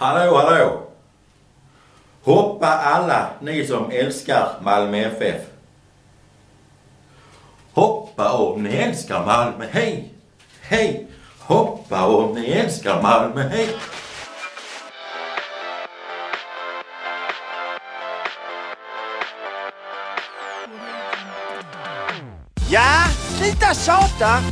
Hallå, hallå! Hoppa alla ni som älskar Malmö FF. Hoppa om ni älskar Malmö, hej! Hej! Hoppa om ni älskar Malmö, hej! Ja, sluta tjata!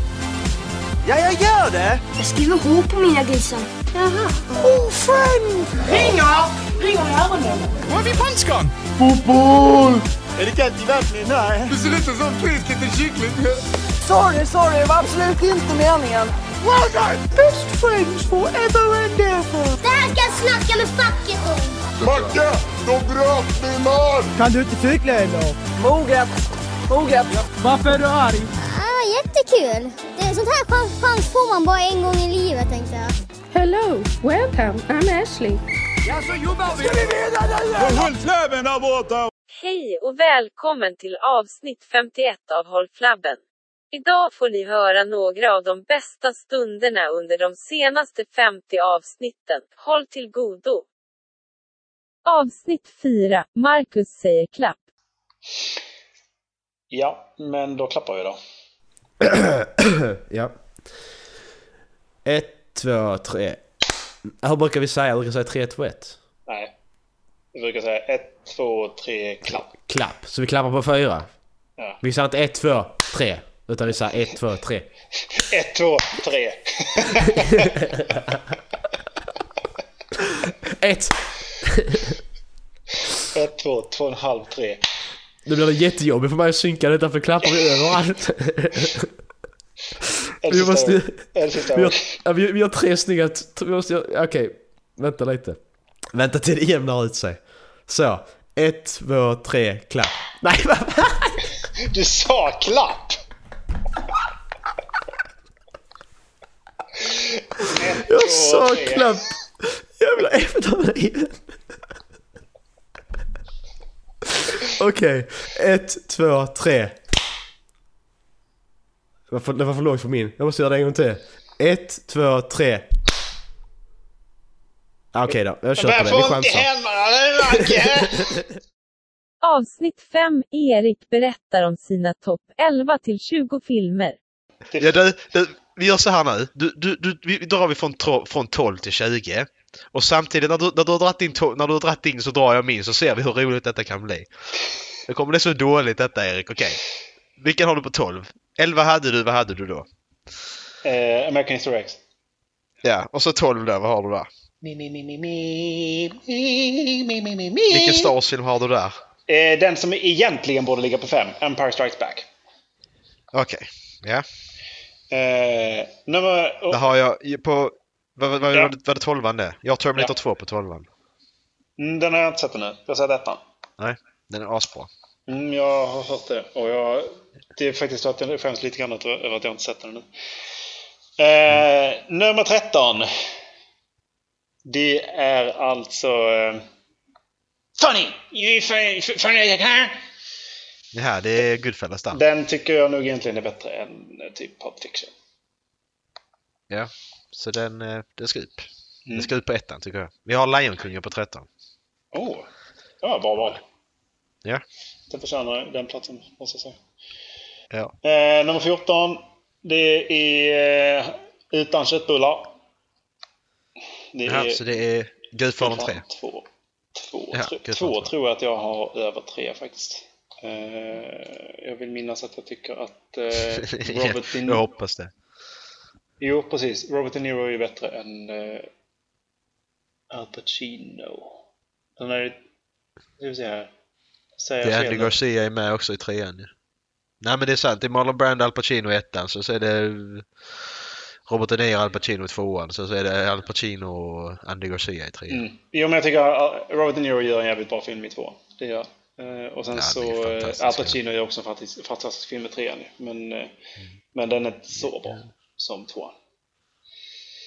Ja, jag gör det! Jag skriver H på mina grisar. Jaha. Oh, friend! Ringer! Ringer i öronen. Var är vi punchgun? Fotboll! Är det kallt i vattnet? Nej. Det ser ut som frisk liten kyckling. Sorry, sorry. Det var absolut inte meningen. Well done! Best friends forever and ever. Det här ska jag snacka med facket om. Macke, de bröt min arm! Kan du inte cykla eller? Moget. Moget. Varför är du arg? Ah, jättekul. Det är sånt här chans, chans får man bara en gång i livet tänkte jag. Hello, welcome, I'm Ashley. Hej och välkommen till avsnitt 51 av Håll Flabben. Idag får ni höra några av de bästa stunderna under de senaste 50 avsnitten. Håll till godo! Avsnitt 4. Marcus säger klapp. Ja, men då klappar vi då. ja. Ett, två, tre. Hur brukar vi säga? Jag brukar säga tre, två, ett. Nej. Vi brukar säga ett, två, tre, klapp. Klapp. Så vi klappar på fyra. Ja. Vi säger inte ett, två, tre. Utan vi säger ett, två, tre. Ett, två, tre. Ett! Ett, två, två och en halv, tre. Nu blir det jättejobbigt för mig att synka detta för klappar vi överallt. Vi måste... sista Vi har, vi, vi har tre snygga... Vi måste. Okej. Vänta lite. Vänta till det jämnar ut sig. Så. Ett, två, tre, klapp. Nej, vad Du sa klapp! Ett, Jag två, sa tre. klapp! Jävla efterbliven. Okej, ett, två, tre. Det var, för, det var för lågt för min. Jag måste göra det en gång till. Ett, två, tre. Ah, Okej då, jag kör på det. Vi chansar. Avsnitt 5. Erik berättar om sina topp 11 till 20 filmer. Ja, du, du, vi gör så här nu. Du, du, du, vi drar vi från, från 12 till 20. Och samtidigt när du, när, du har dratt in, to- när du har dratt in så drar jag min så ser vi hur roligt detta kan bli. Det kommer bli så dåligt detta Erik, okej. Vilken har du på 12? 11 hade du, vad hade du då? Eh, American History X. Ja, och så 12 där, vad har du där? Mi, mi, mi, mi, mi, mi, mi, mi, mi, mi. Vilken Star Wars-film har du där? Eh, den som egentligen borde ligga på fem. Empire Strikes Back. Okej, ja. Eh, nummer... Där har jag på... Vad, vad, vad, Ja. var det- var det 12 det? Jag har Terminator Ja. 2 på 12 Mm, Den har jag inte sett ännu. Jag har sett ettan. Nej, den är asbra. Mm, jag har hört det. Och jag, det är faktiskt att jag skäms lite grann över att jag inte sett den ännu. Eh, nummer 13. Det är alltså... Eh, funny! You funny, funny huh? Ja, det är Goodfellas där. Den tycker jag nog egentligen är bättre än eh, typ Pulp Fiction. Ja, så den, eh, den ska upp. Mm. Den ska ut på ettan tycker jag. Vi har Lejonkungen på 13. Oh, ja, bra val. Ja. Den förtjänar den platsen, måste jag säga. Ja. Eh, nummer 14. Det är eh, Utan köttbullar. Det Ja, så det är Gudfadern 3. Två, två, Ja, Gudfadern två tror jag att jag har över tre faktiskt. Eh, jag vill minnas att jag tycker att eh, Robert De jag Niro... hoppas det. Jo, precis. Robert De Niro är ju bättre än eh, Al Pacino. Den är... Ska vi se här. Säger Det är Andy? Garcia är med också i trean ju. Nej men det är sant, det är Marlon Brando Al Pacino i ettan, så, så är det Robert De Niro Al Pacino i tvåan, så, så är det Al Pacino och Andy Garcia i trean. Mm. Jo, men jag tycker Robert De Niro gör en jävligt bra film i tvåan. Det gör eh, Och sen Ja, så... eh, Al Pacino gör också en fantastisk, fantastisk film i trean. Men, Mm. men den är inte så bra som tvåan.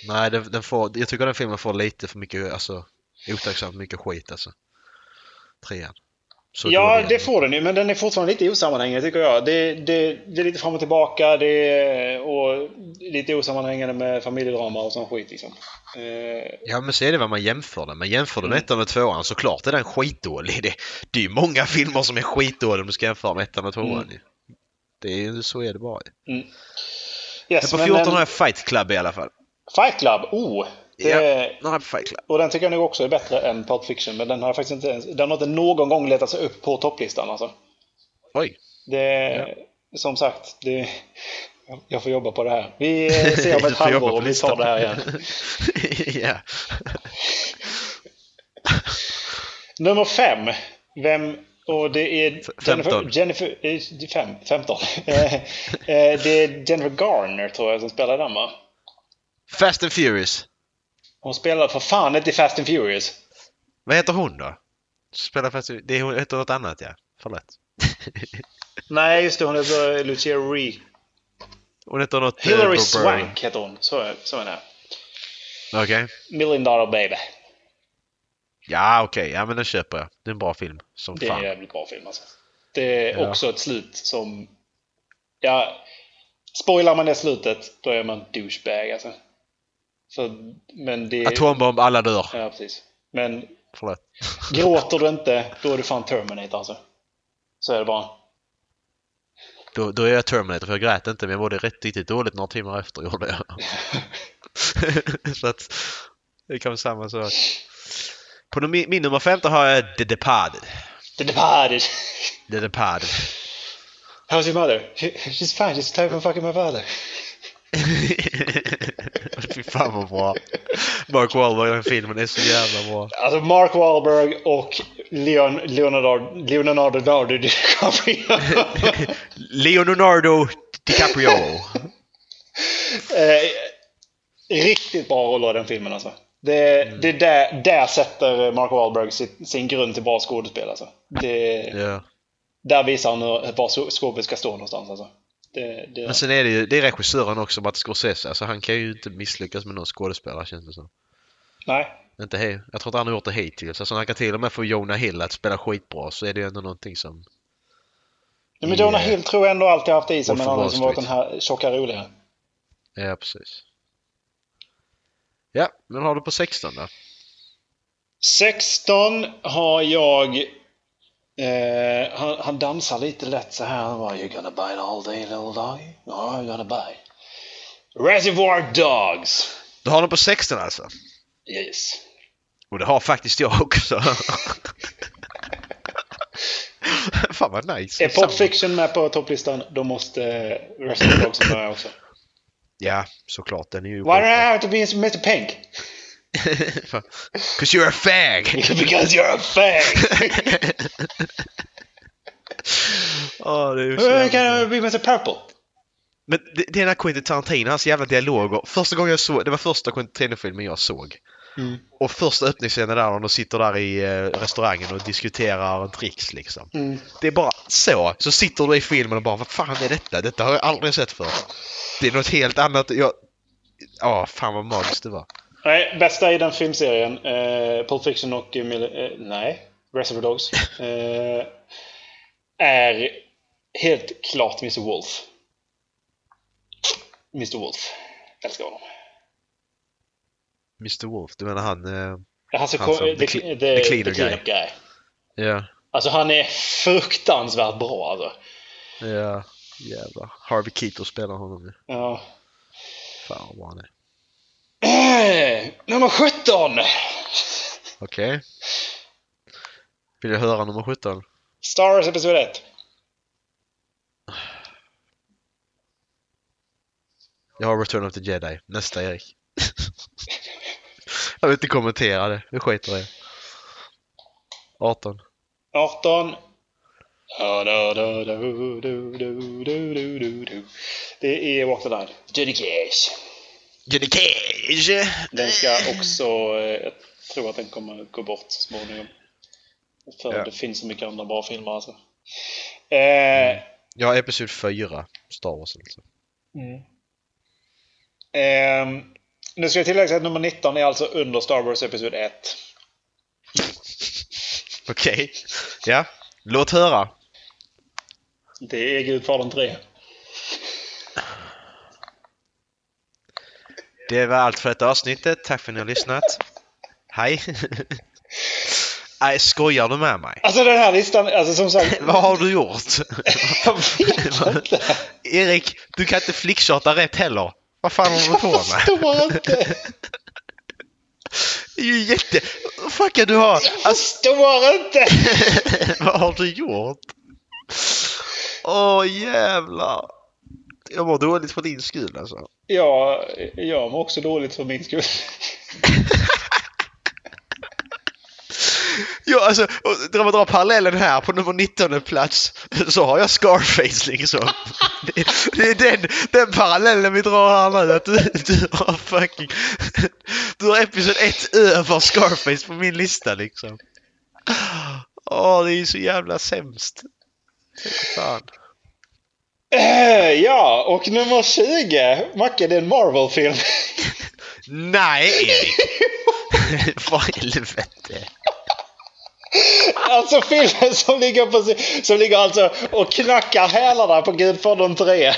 Nej, den, den får, jag tycker den filmen får lite för mycket, alltså otacksamt mycket skit alltså. Trean. Så Ja, då det får den ju, men den är fortfarande lite osammanhängande tycker jag. Det, det, det är lite fram och tillbaka det är, och lite osammanhängande med familjedrama och sån skit liksom. Eh, Ja men så är det vad man jämför det. Men jämför du med Mm. ettan och tvåan så klart är den skitdålig. Det, det är ju många filmer som är skitdåliga om du ska jämföra med ettan och tvåan Mm. Det är så är det bara. mm. Men Yes, på men 14 den- har jag Fight Club i alla fall. Fight Club, oh! Det, Ja, den på Fight Club. Och den tycker jag nog också är bättre än Pulp Fiction, men den har faktiskt inte ens, den har inte någon gång letat sig upp på topplistan alltså. Oj. Det, Som sagt, det, jag får jobba på det här. Vi eh, ser om ett får jobba halvår på och vi tar det här igen. ja. Nummer fem. Vem? Och det är Jennifer... 15. Jennifer eh, fem, 15. Eh, eh, det är Jennifer Garner tror jag som spelar den va? Fast and Furious. Hon spelar för fan inte i Fast and Furious. Vad heter hon då? Spelar fast... Det är- hon heter något annat ja. Förlåt. Nej, just det. Hon heter Lucia Ree. Hon heter något... eh, Hillary Burberry. Swank heter hon. Så så är det. Okej. Million Dollar Baby. Ja okej, ja men den köper jag. Det är en bra film. Som Det är en fan. jävligt bra film alltså. Det är Ja. också ett slut som... Ja, spoilar man det slutet, då är man douchebag alltså. Så, men det... Atombomb, alla dör. Ja, precis. Men Förlåt. gråter du inte, då är du fan Terminator alltså. Så är det bara. Då, då är jag Terminator för jag grät inte men jag mådde rätt riktigt dåligt några timmar efter gjorde jag. så att det kan vara samma sak. På num- min nummer 15 har jag The Departed. The Departed. The Departed. How's your mother? She, she's fine, she's type of fucking my father. Fan vad bra. Mark Wahlberg i den filmen är så jävla bra. Alltså Mark Wahlberg och Leon, Leonardo, Leonardo DiCaprio. Leonardo DiCaprio. eh, riktigt bra roller i den filmen alltså. Det, Mm. det är där, där sätter Mark Wahlberg sin, sin grund till bra skådespel alltså. Det, ja. Där visar han hur- var skåpet ska stå någonstans alltså. Det, det, Men sen är det ju det är regissören också, Martin Scorsese. Alltså han kan ju inte misslyckas med någon skådespelare känns det som. Nej. Inte he- jag tror inte han har gjort det hittills. Alltså han kan till och med få Jonah Hill att spela skitbra så är det ju ändå någonting som... Nej, men Jonah Hill tror jag ändå alltid haft i sig, men han har Wall liksom varit den här tjocka roliga. Ja, precis. Ja, men har du på 16 då? 16 har jag... Eh, han, han dansar lite lätt så här. Han bara, You're gonna bite all day little dog? Ja, I'm gonna bite. Reservoir Dogs. Du har den på 16 alltså? Yes. Och det har faktiskt jag också. Fan vad nice. Är Pop Fiction med på topplistan, då måste eh, Reservoir Dogs vara med också. Ja, såklart. Den är ju... Why do I have to be Mr Pink? Cause you're a fag! Because you're a fag! Åh, det är ju så Why jävla can't I bra. be Mr Purple? Men det, det är den här Quentin Tarantino, hans jävla dialoger. Första gången jag såg, det var första Quentin Tarantino-filmen jag såg. Mm. Och första öppningsscenen där när de sitter där i eh, restaurangen och diskuterar tricks liksom. Mm. Det är bara så. Så sitter du i filmen och bara vad fan är detta? Detta har jag aldrig sett förr. Det är något helt annat. Jag... Ja, fan vad magiskt det var. Nej, bästa i den filmserien, eh, Pulp Fiction och... eh, Mil- eh, nej, Reservoir Dogs. Eh, är helt klart Mr Wolf. Mr Wolf. Älskar honom. Mr Wolf, du menar han... Eh... Han som kom, the, the the, the, cleaner guy. guy. Ja. Alltså han är fruktansvärt bra alltså. Ja, jävlar. Harvey Keitel spelar honom nu. Ja. Fan vad han är. Eh, nummer 17! Okej. Vill jag höra nummer 17? Star Wars Episod 1. Jag har Return of the Jedi. Nästa Erik. jag vill inte kommentera det. Vi skiter i det. 18. 18. Da, da, da, du, du, du, du, du, du, du. Det är Walk the Line. Johnny Cash. Johnny Cage! Den ska också... eh, Jag tror att den kommer gå bort så småningom. För Ja. det finns så mycket andra bra filmer alltså. Eh, Jag har Episod 4. Star Wars alltså. ehm, nu ska jag tillägga att nummer 19 är alltså under Star Wars Episod 1. Okej. Ja. Låt höra. Det är Gudfadern 3. Det var allt för detta avsnittet. Tack för att ni har lyssnat. Hej! Nej, skojar du med mig? Alltså den här listan, alltså som sagt. Vad har du gjort? Jag vet inte. Erik, du kan inte flickcharta rätt heller. Vad fan håller du på med? Förstår inte. Det är ju jätte... Vad fan kan du ha? Alltså, Förstår inte. vad har du gjort? Åh jävlar. Jag mår dåligt för din skull alltså. Ja, jag mår också dåligt för min skull. Ja, alltså, och när man drar parallellen här på nummer 19 plats så har jag Scarface liksom. Det, det är den, den parallellen vi drar här nu. Att du, du har fucking... Du har episod 1 över Scarface på min lista liksom. Åh, det är ju så jävla sämst. Fan. Eh, ja, och nummer 20. Macke, det är en Marvel-film. Nej, Erik! Vad i helvete? Alltså filmen som ligger, på, som ligger alltså och knackar hälarna på Gudfadern 3.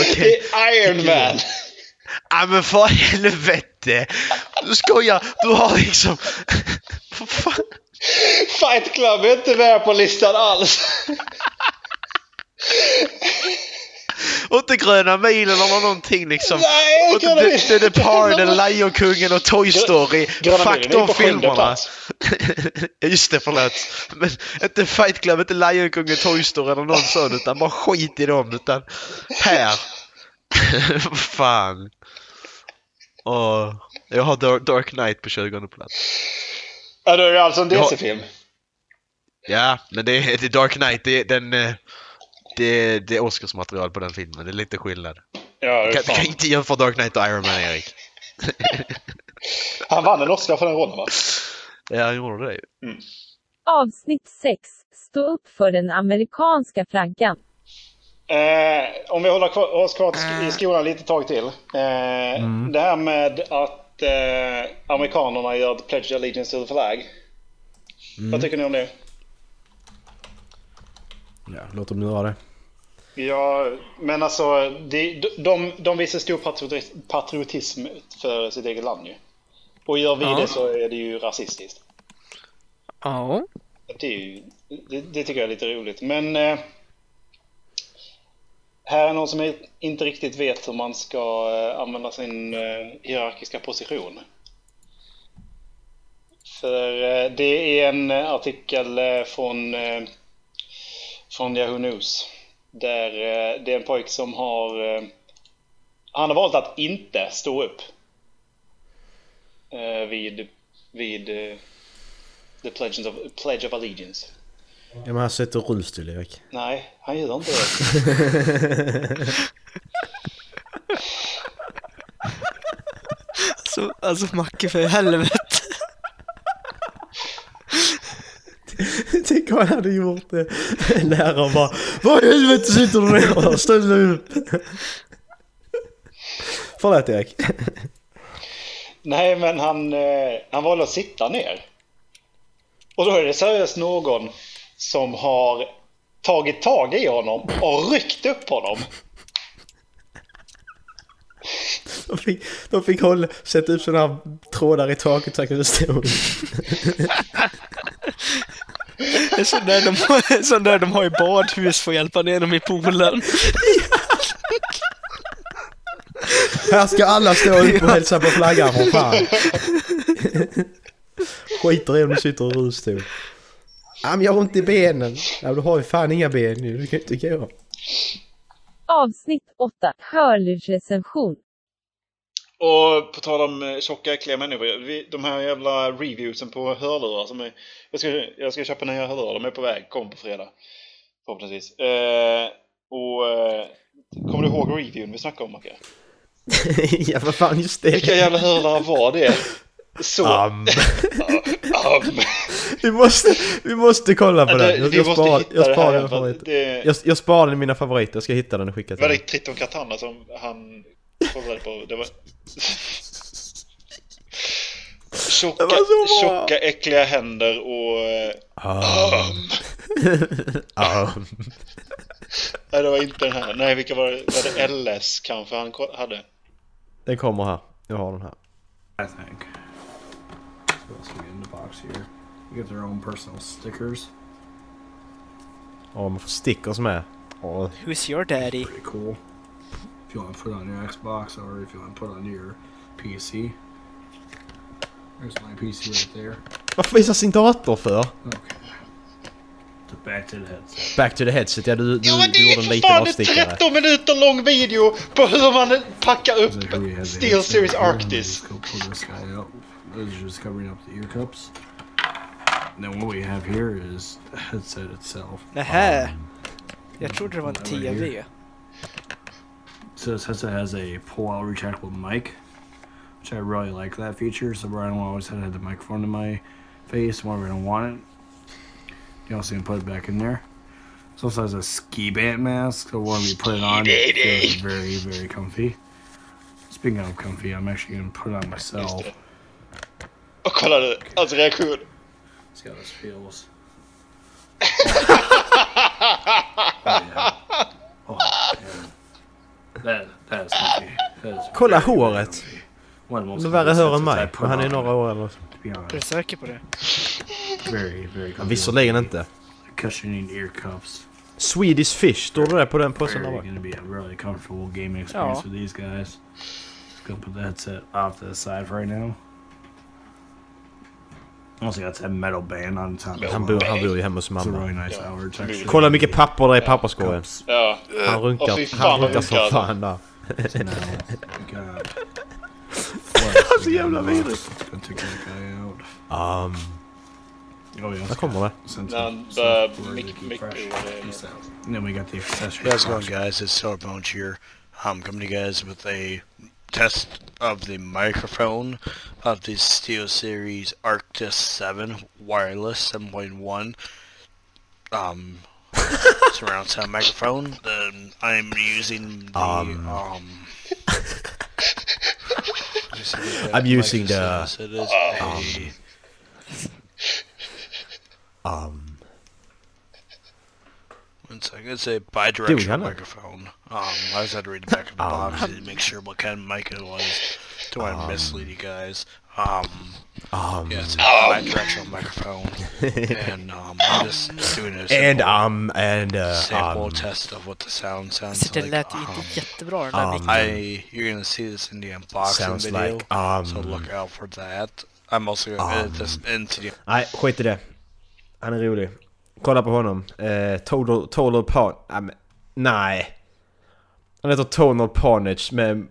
Okej. Det är Iron Man. Ja men för helvete! Du skojar! Du har liksom... Vad fan? Fight Club är inte med på listan alls. Och inte Gröna milen eller någonting liksom. Nej, och inte The. The Departed, Lejonkungen och Toy Story. Gröna Fuck de filmerna. Just det, förlåt. Men inte Fight Club, inte Lejonkungen, Toy Story eller någon sån utan bara skit i dem. Utan här. Fan. Åh. Jag har Dark, Dark Knight på 20 plats. Ja, då är det alltså en. DC-film. Ja, men det är, är Dark Knight, det är, den, eh, det, det är Oscarsmaterial på den filmen. Det är lite skillnad. Ja, det Du är kan, inte jämföra Dark Knight och Iron Man, Erik. Han vann en Oscar för den rollen va? Ja, han gjorde det ju. Avsnitt 6. Stå upp för den amerikanska flaggan. Eh, om vi håller kvar, oss kvar i skolan lite tag till. Eh, Det här med att eh, amerikanerna gör the pledge allegiance to the flag. Vad tycker ni om det? Ja, låt dem göra det. Ja, men alltså de, de, de visar stor patriotism, patriotism för sitt eget land ju. Och gör vi Ja. det så är det ju rasistiskt. Ja. Det, är ju, det, det tycker jag är lite roligt. Men eh, här är någon som inte riktigt vet hur man ska eh, använda sin eh, hierarkiska position. För eh, det är en artikel från, från Yahoo News. Där det är en pojk som har... Han har valt att inte stå upp. Vid vid the pledge of, pledge of allegiance. Ja, men han sätter rullstol Erik. Nej, han gör inte det. Alltså, alltså Macke för helvete. Tänk om han hade gjort det. Läraren bara Vad i helvete sitter du ner? Ställ dig upp. Förlåt Erik. Nej, men han, eh, han valde att sitta ner. Och då är det seriöst någon som har tagit tag i honom och ryckt upp honom. De fick, de fick hålla, sätta upp sådana här trådar i taket så han kunde stå är sån där de, har- sån där de har i badhus för att hjälpa ner dem i poolen. Här ska alla stå upp och hälsa på flaggan för fan. Skiter i om du sitter i rullstol. Ja men jag har ont i benen. Ja du har ju fan inga ben nu, du kan inte gå. Avsnitt 8. Hörlurrecension. Och på tal om eh, tjocka, äckliga människor. De här jävla reviewsen på hörlurar som är... Jag ska, jag ska köpa nya hörlurar, de är på väg. Kom på fredag. Förhoppningsvis. Eh, och... Eh, kommer du ihåg reviewen vi snackade om, Macke? ja vad fan just det. Vilka jävla hörlurar var det? Så... Am. Am. Vi måste, vi måste kolla på Ja, den. det- Jag, jag, hitta jag det sparar den favorit. det- Jag, jag sparar den i mina favoriter, jag ska hitta den och skicka till Var det dig. Triton Katana som han kollade på? Det var... tjocka, var så bra. tjocka äckliga händer och... Um. um. Nej, det var inte den här. Nej, vilka var det? Var det LS kanske han hade? Den kommer här. Jag har den här. I think. So what else we get in the box here? You get their own personal stickers. Oh, man får stickers med. Ja, Who's your daddy? Pretty cool. If you want to put it on your Xbox or if you want to put it on your PC. There's my PC right there. Varför visar sin dator för? Okay. So back to the headset. Back to the headset, ja du, du, Ja, men det du är gjorde en för liten fan en avstickare. 13 minuter lång video på hur man packar upp So here we have the Steel Series here. I'm gonna Arctis. Just go pull this guy out. This is just covering up the ear cups. And then what we have here is the headset itself. Nähä. Jag trodde det var en TV. So this headset has a pull-out retractable mic, which I really like that feature. So where I don't always have to have the microphone in my face whenever I don't want it. You also can put it back in there. It also has a ski band mask, so when we put it on, it feels very, very comfy. Speaking of comfy, I'm actually gonna put it on myself. Och kolla nu, hans reaktion. Comfy. That is Kolla håret. Det är värre hår än mig. Men han är några år be Är du säker på det? Ja, visserligen inte. Swedish Fish, står det där på den påsen där bak? Ja. for these guys. Just gonna put the headset off to the side for right now. Also got that metal band on top. Han bor, han bor ju hemma hos It's a mamma. really nice Ja. hour. It's actually Kolla hur mycket papper det är i papperskorgen. cups. Ja. Han Åh, runkar, fy han fan vad runkar som runkar fan där. Now, we got... så jävla vidrigt. Let's go take that guy out. Um, Oh yeah. där kommer det. Since När han it's börjar so where mick- they keep mick- fresh. vad det är. Peace out. And then we got the accessories. Hey, how's it going, box. guys? It's Solar Bones here. I'm coming to you guys with a test of the microphone of the Steel Series Arctis 7 wireless 7.1 um, surround sound microphone. Um, I'm using the Um. um. let's see what that I'm using the- says. It is a Um, One second. It's a bidirectional gärna. microphone. Um, I just had to read the back of the box to make sure what kind of mic it was. Don't want to mislead you guys. Um, um, yeah, it's a bidirectional microphone, and um, I'm just doing a and simple um, and uh, sample um, test of what the sound sounds Alltså det like. lät ju Um, inte jättebra den um. I you're gonna see this in the unboxing video, like um. so look out for that. I'm also gonna edit this into the Nej, skit i det. Han är rolig. Kolla på honom. Eh, total, total. Ja, men, nej. Han heter Tonal Ponage med...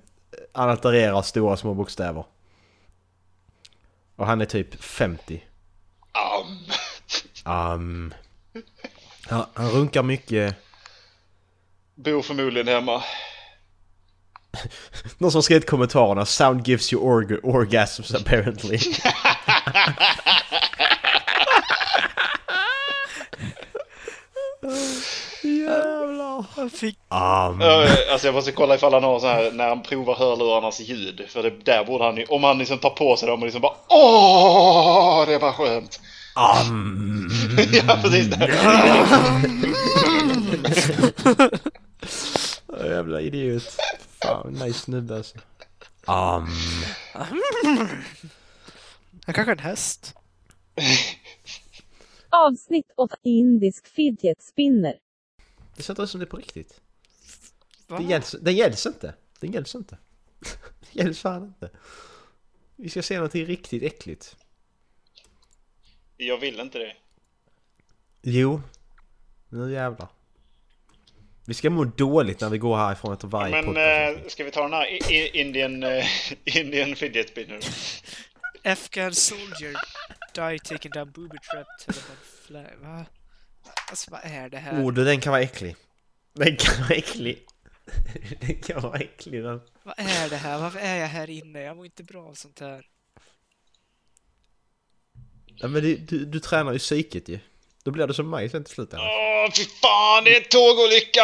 Han altererar stora små bokstäver. Och han är typ 50. Um. Um, han, han runkar mycket. Bor förmodligen hemma. Någon som skrivit kommentarerna Sound gives you org orgasms apparently. Jävlar. Han fick... Um, Alltså jag måste kolla ifall han har så här när han provar hörlurarnas ljud. För det, där borde han ju, om han liksom tar på sig dem och liksom bara Åh, det var skönt. um, ja, precis. Åh, Jävla idiot. Fan, nice snubbe alltså. Um, Han kanske är en häst. Avsnitt 8 Indisk fidget spinner. Det ser inte ut som det är på riktigt. Va? Det gälls, den gälls inte. Den gälls inte. Den gälls fan inte. Vi ska se någonting riktigt äckligt. Jag vill inte det. Jo. Nu jävlar. Vi ska må dåligt när vi går härifrån efter varje Men podcast. eh, ska vi ta den här Indian, eh, Indian fidget spinner? Afghan soldier die taken down booby trap Taliban flag. Va? Alltså vad är det här? Oh, du, den kan vara äcklig. Den kan vara äcklig. Den kan vara äcklig den. Vad är det här? Varför är jag här inne? Jag mår inte bra av sånt här. Ja, men du, du, du tränar ju psyket ju. Då blir du som mig sen till slut. Åh, fy fan, det är en tågolycka!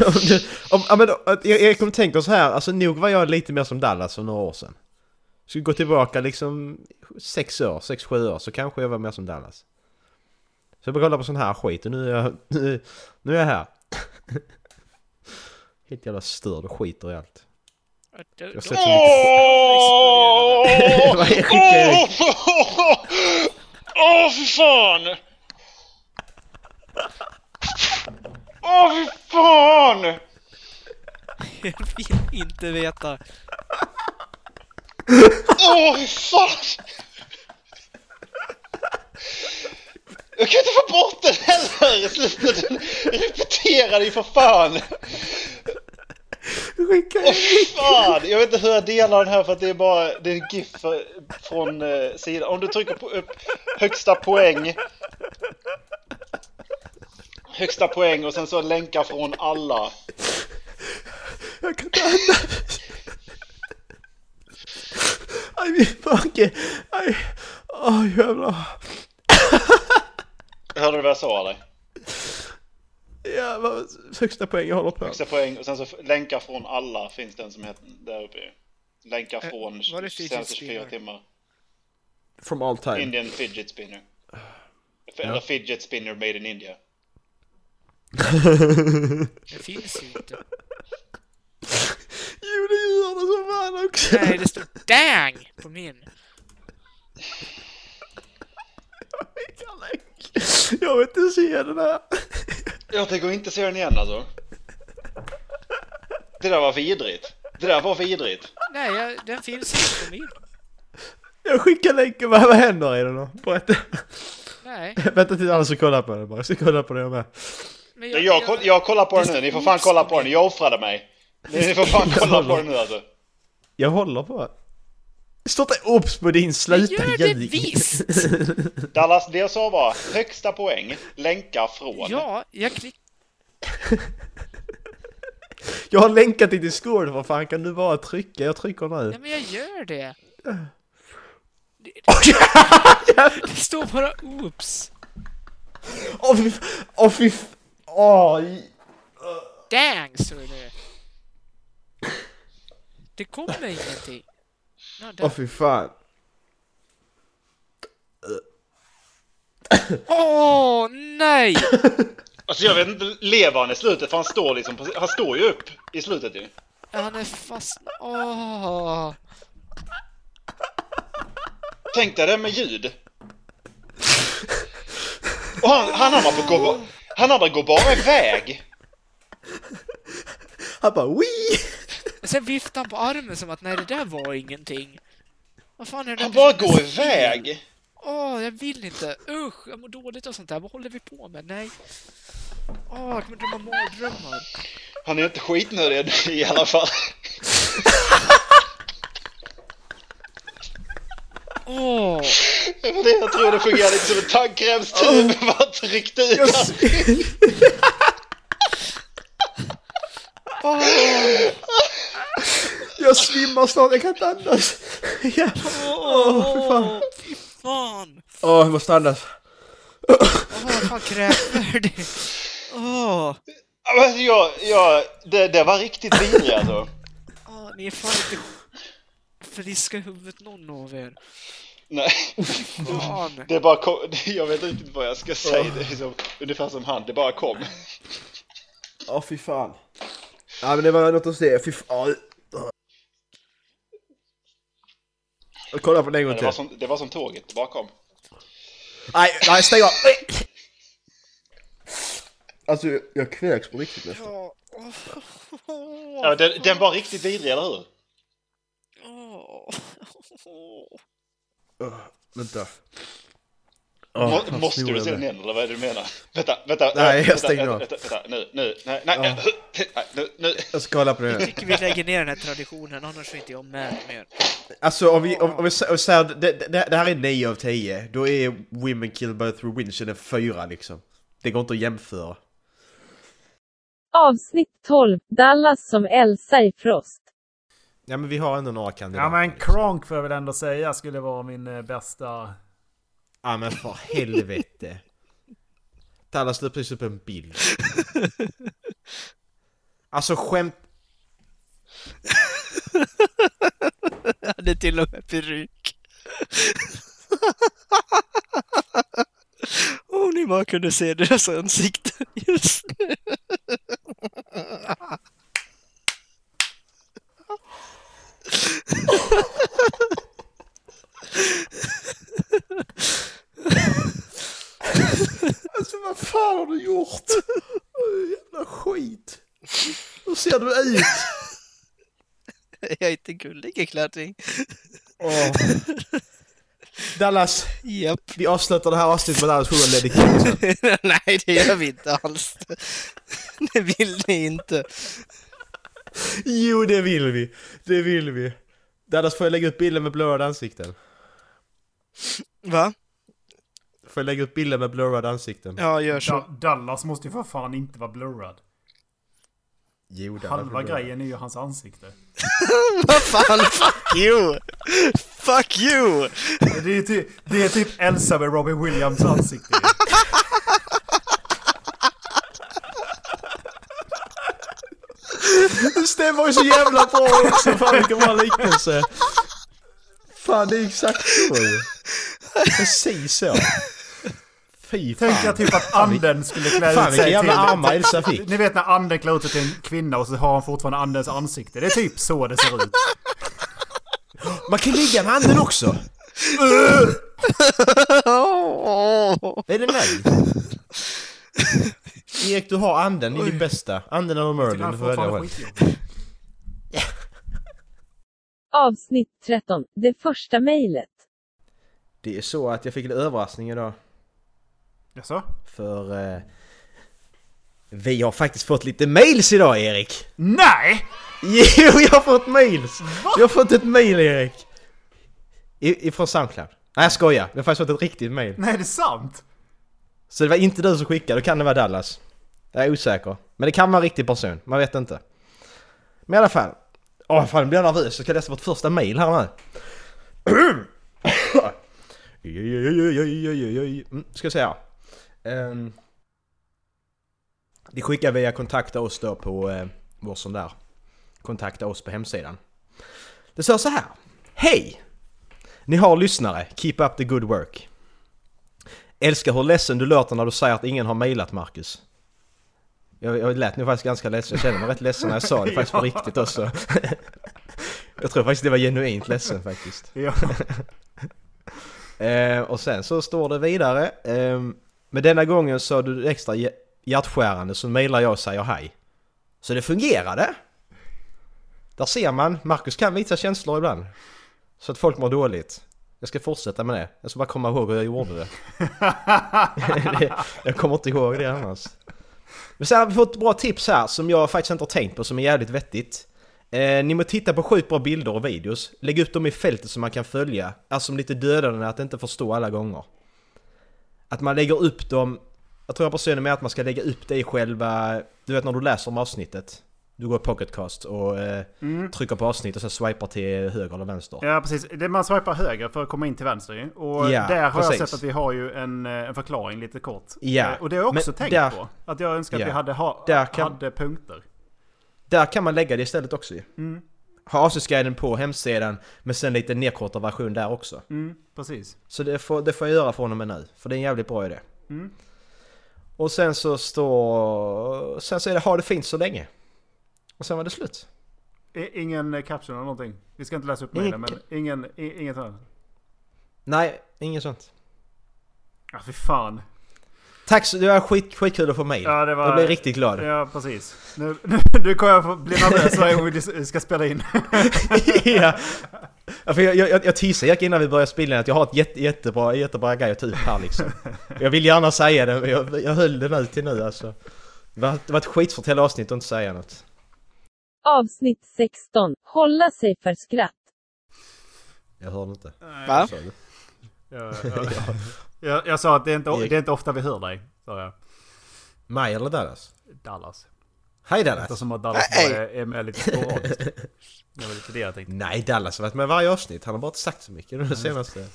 om du, om, ja, men, jag, jag kommer tänka så här, alltså nog var jag lite mer som Dallas för några år sedan. Skulle gå tillbaka liksom sex år, sex, sju år så kanske jag var mer som Dallas. Så jag började kolla på sån här skit och nu är jag, nu, nu är jag här. Helt jävla störd och skiter i allt. Jag har sett så mycket... Åh, fy fan! Åh, fy fan! Jag vill inte veta. Åh, fy fan! Jag kan inte få bort den heller! Sluta, den repeterar ju för fan! Skicka Åh fan! Jag vet inte hur jag delar den här för att det är bara det är en GIF från eh, sidan. Om du trycker på upp högsta poäng. Högsta poäng och sen så länkar från alla. Jag kan inte andas. Aj min mage. Aj. Åh jävlar. Hörde du vad jag sa eller? Ja, vad, högsta poäng jag håller på. Högsta poäng och sen så länkar från alla finns den som heter där uppe. Länkar Eh, från fidget senaste 24 spinner? timmar. From all time. Indian fidget spinner. Ja. Eller fidget spinner made in India. Det finns ju inte. Jo det gör det som fan också. Nej, det står DANG på min. Jag vill inte se den här. Jag tänker inte se den igen alltså. Det där var vidrigt. Det där var vidrigt. Nej, jag, den finns inte på min. Jag skickar länken. Vad, vad händer i den då? Berätta. Nej. Vänta tills alla ska kolla på den bara. Jag ska kolla på den jag med. Men Jag, jag, koll- jag kollar på den nu, ni får fan kolla på den. Jag offrade mig. Ni får fan kolla på den nu alltså. Jag håller på. Det står inte obs på din sluta gör det visst. Dallas, det jag sa var högsta poäng, länkar från. Ja, jag klick... Jag har länkat till Discord vad fan kan du bara trycka? Jag trycker nu. Ja, men jag gör det. Det, det står bara oops. Åh fy... Åh fy... Åh... i- Dang, står det. Det kommer ingenting. Ja. Åh fy fan. Åh, nej! Alltså jag vet inte, lever han i slutet? För han står liksom på, han står ju upp i slutet ju. Han är fast... Åh! Tänk dig det med ljud. Och han, han andra får gå, ba- han andra går bara iväg. Han bara wii. Sen viftar han på armen som att nej, det där var ingenting. Vad fan är det Han bara går iväg. Åh, jag vill inte. Usch, jag mår dåligt av sånt där. Vad håller vi på med? Nej. Åh, jag kommer drömma mardrömmar. Han är inte skitnödig i alla fall. Åh! Var det jag tror det fungerade lite som en tandkrämstub. Bara tryckte ut. Åh! Jag svimmar snart, jag kan inte andas. Ja. Åh fy fan. Fy fan! Åh jag måste andas. Åh, vad fan kräver det? Åh! Alltså, jag, jag, det, det var riktigt vidrigt alltså. Åh, ni är fan inte friska i huvudet någon av er. Nej. Fan. Det bara kom, jag vet inte vad jag ska säga. Det är som, ungefär som han, det bara kom. Åh fy fan. Ja men det var något att se, fy fan. Jag kollar på den en gång Det var, till. som, det var som tåget, det bara kom. Nej, nej stäng av. Alltså jag kräks på riktigt nästan. Ja. Ja, den, den var riktigt vidrig, eller hur? Åh. Åh, vänta. Må, måste du jag se den igen, eller vad är det du menar? Vänta, vänta. Nej, jag vänta, stänger vänta, av. vänta, vänta, nu, nu, nej, nej, Ja. nej, nu, nu. Jag ska kolla på Jag det. tycker vi lägger ner den här traditionen, annars är inte jag med mer. Alltså om vi, om, om vi sä- säger att det, det, det här är 9 av 10, då är Women Kill by Through Windshield en 4 liksom. Det går inte att jämföra. Avsnitt 12. Dallas som Elsa i Frost. Ja men vi har ändå några kandidater. Ja men Kronk får jag väl ändå säga skulle vara min eh, bästa... Ja men för helvete. Dallas slår precis upp en bild. Alltså skämt... hade till och med peruk. Om ni bara kunde se deras ansikten just nu. Alltså vad fan har du gjort? Jävla skit. Hur ser du ut? Jag är inte gullig Klättring. Åh. Dallas, Japp. vi avslutar det här avsnittet med Dallas sjunger Lady King. Nej, det gör vi inte alls. Det vill ni inte. Jo, det vill vi. Det vill vi. Dallas, får jag lägga ut bilder med blurrade ansikten? Va? Får jag lägga ut bilder med blurrade ansikten? Ja, gör så. Da- Dallas måste ju för fan inte vara blurrad. Jo, Halva blurrad. grejen är ju hans ansikte. Vad fan, fuck you! Fuck you! Det är, typ, det är typ Elsa med Robin Williams ansikte. Det stämmer ju så jävla bra också. Fan vilken bra liknelse. Fan, det är exakt så ju. Precis så. Fy fan. Tänk att typ att anden skulle klä Fan ut sig jävla till... armar Elsa fick. Ni vet när anden klär ut sig till en kvinna och så har han fortfarande andens ansikte. Det är typ så det ser ut. Man kan ligga med anden också. Är det nöjd? Erik, du har anden i din bästa. Anden eller Merlin, du är får välja själv. Avsnitt 13. Det första mejlet. Det är så att jag fick en överraskning idag. Jaså? För... Eh, vi har faktiskt fått lite mails idag Erik! Nej! Jo, jag har fått mails! Jag har fått ett mail Erik! I, ifrån Soundcloud. Nej jag skojar, jag har faktiskt fått ett riktigt mail. Nej, det är sant! Så det var inte du som skickade, då kan det vara Dallas. Jag är osäker. Men det kan vara en riktig person, man vet inte. Men i alla fall. Åh fan, nu blir jag nervös. Jag ska läsa vårt första mail här nu. Mm, ska jag säga. Um, de skickar via kontakta oss då på vår sån där. Kontakta oss på hemsidan. Det står så här. Hej! Ni har lyssnare. Keep up the good work. Älskar hur ledsen du låter när du säger att ingen har mejlat Marcus. Jag, jag lät nu faktiskt ganska ledsen. Jag kände mig rätt ledsen när jag sa det faktiskt på Ja. riktigt också. jag tror faktiskt det var genuint ledsen faktiskt. Eh, och sen så står det vidare. Eh, men denna gången så är du extra hjärtskärande så mejlar jag och säger hej. Så det fungerade. Där ser man, Marcus kan visa känslor ibland. Så att folk mår dåligt. Jag ska fortsätta med det. Jag ska bara komma ihåg hur jag gjorde det. det jag kommer inte ihåg det annars. Men sen har vi fått bra tips här som jag faktiskt inte har tänkt på som är jävligt vettigt. Eh, ni må titta på sjukt bra bilder och videos. Lägg upp dem i fältet så man kan följa. Alltså som lite dödande att inte förstå alla gånger. Att man lägger upp dem... Jag tror jag personligen med att man ska lägga upp det i själva... Du vet när du läser om avsnittet. Du går i pocketcast och eh, Mm. trycker på avsnitt och sen swipar till höger eller vänster. Ja, precis. Man swipar höger för att komma in till vänster ju. Och Ja, där har jag precis. sett att vi har ju en, eh, en förklaring lite kort. Ja, Eh, Och det har jag också men tänkt där- på. Att jag önskar att Ja. vi hade, ha, hade punkter. Där kan man lägga det istället också ju. Mm. Ha avsnittsguiden på hemsidan men sen lite nedkortad version där också. Mm, precis. Så det får, det får jag göra från och med nu. För det är en jävligt bra idé. Mm. Och sen så står... Sen så är det ha det fint så länge. Och sen var det slut. Ingen eh, caption eller någonting. Vi ska inte läsa upp mejlen, men ingen, inget annat. Nej, inget sånt. Ja, fy fan. Tack så det var skit, skitkul att få mail. Ja, det var... Jag blev riktigt glad. Ja, precis. Nu, nu, nu kommer jag få bli nervös varje gång vi ska spela in. ja. Ja, för jag, jag, jag teasade Erik innan vi började spela in att jag har ett jätte, jättebra, jättebra grej att ta upp här liksom. Jag vill gärna säga det men jag, jag höll den ut till nu alltså. Det var, det var ett skitsvårt hela avsnitt att inte säga något. Avsnitt 16. Hålla sig för skratt. Jag hörde inte. Va? Vad sa du? Ja, ja. Jag, jag sa att det är, inte, det är inte ofta vi hör dig. Sa jag. Mig eller Dallas? Dallas. Hej Dallas! Eftersom att Dallas Hej. bara är, med lite sporadiskt. Det var lite det jag tänkte. Nej, Dallas har varit med varje avsnitt. Han har bara inte sagt så mycket det senaste.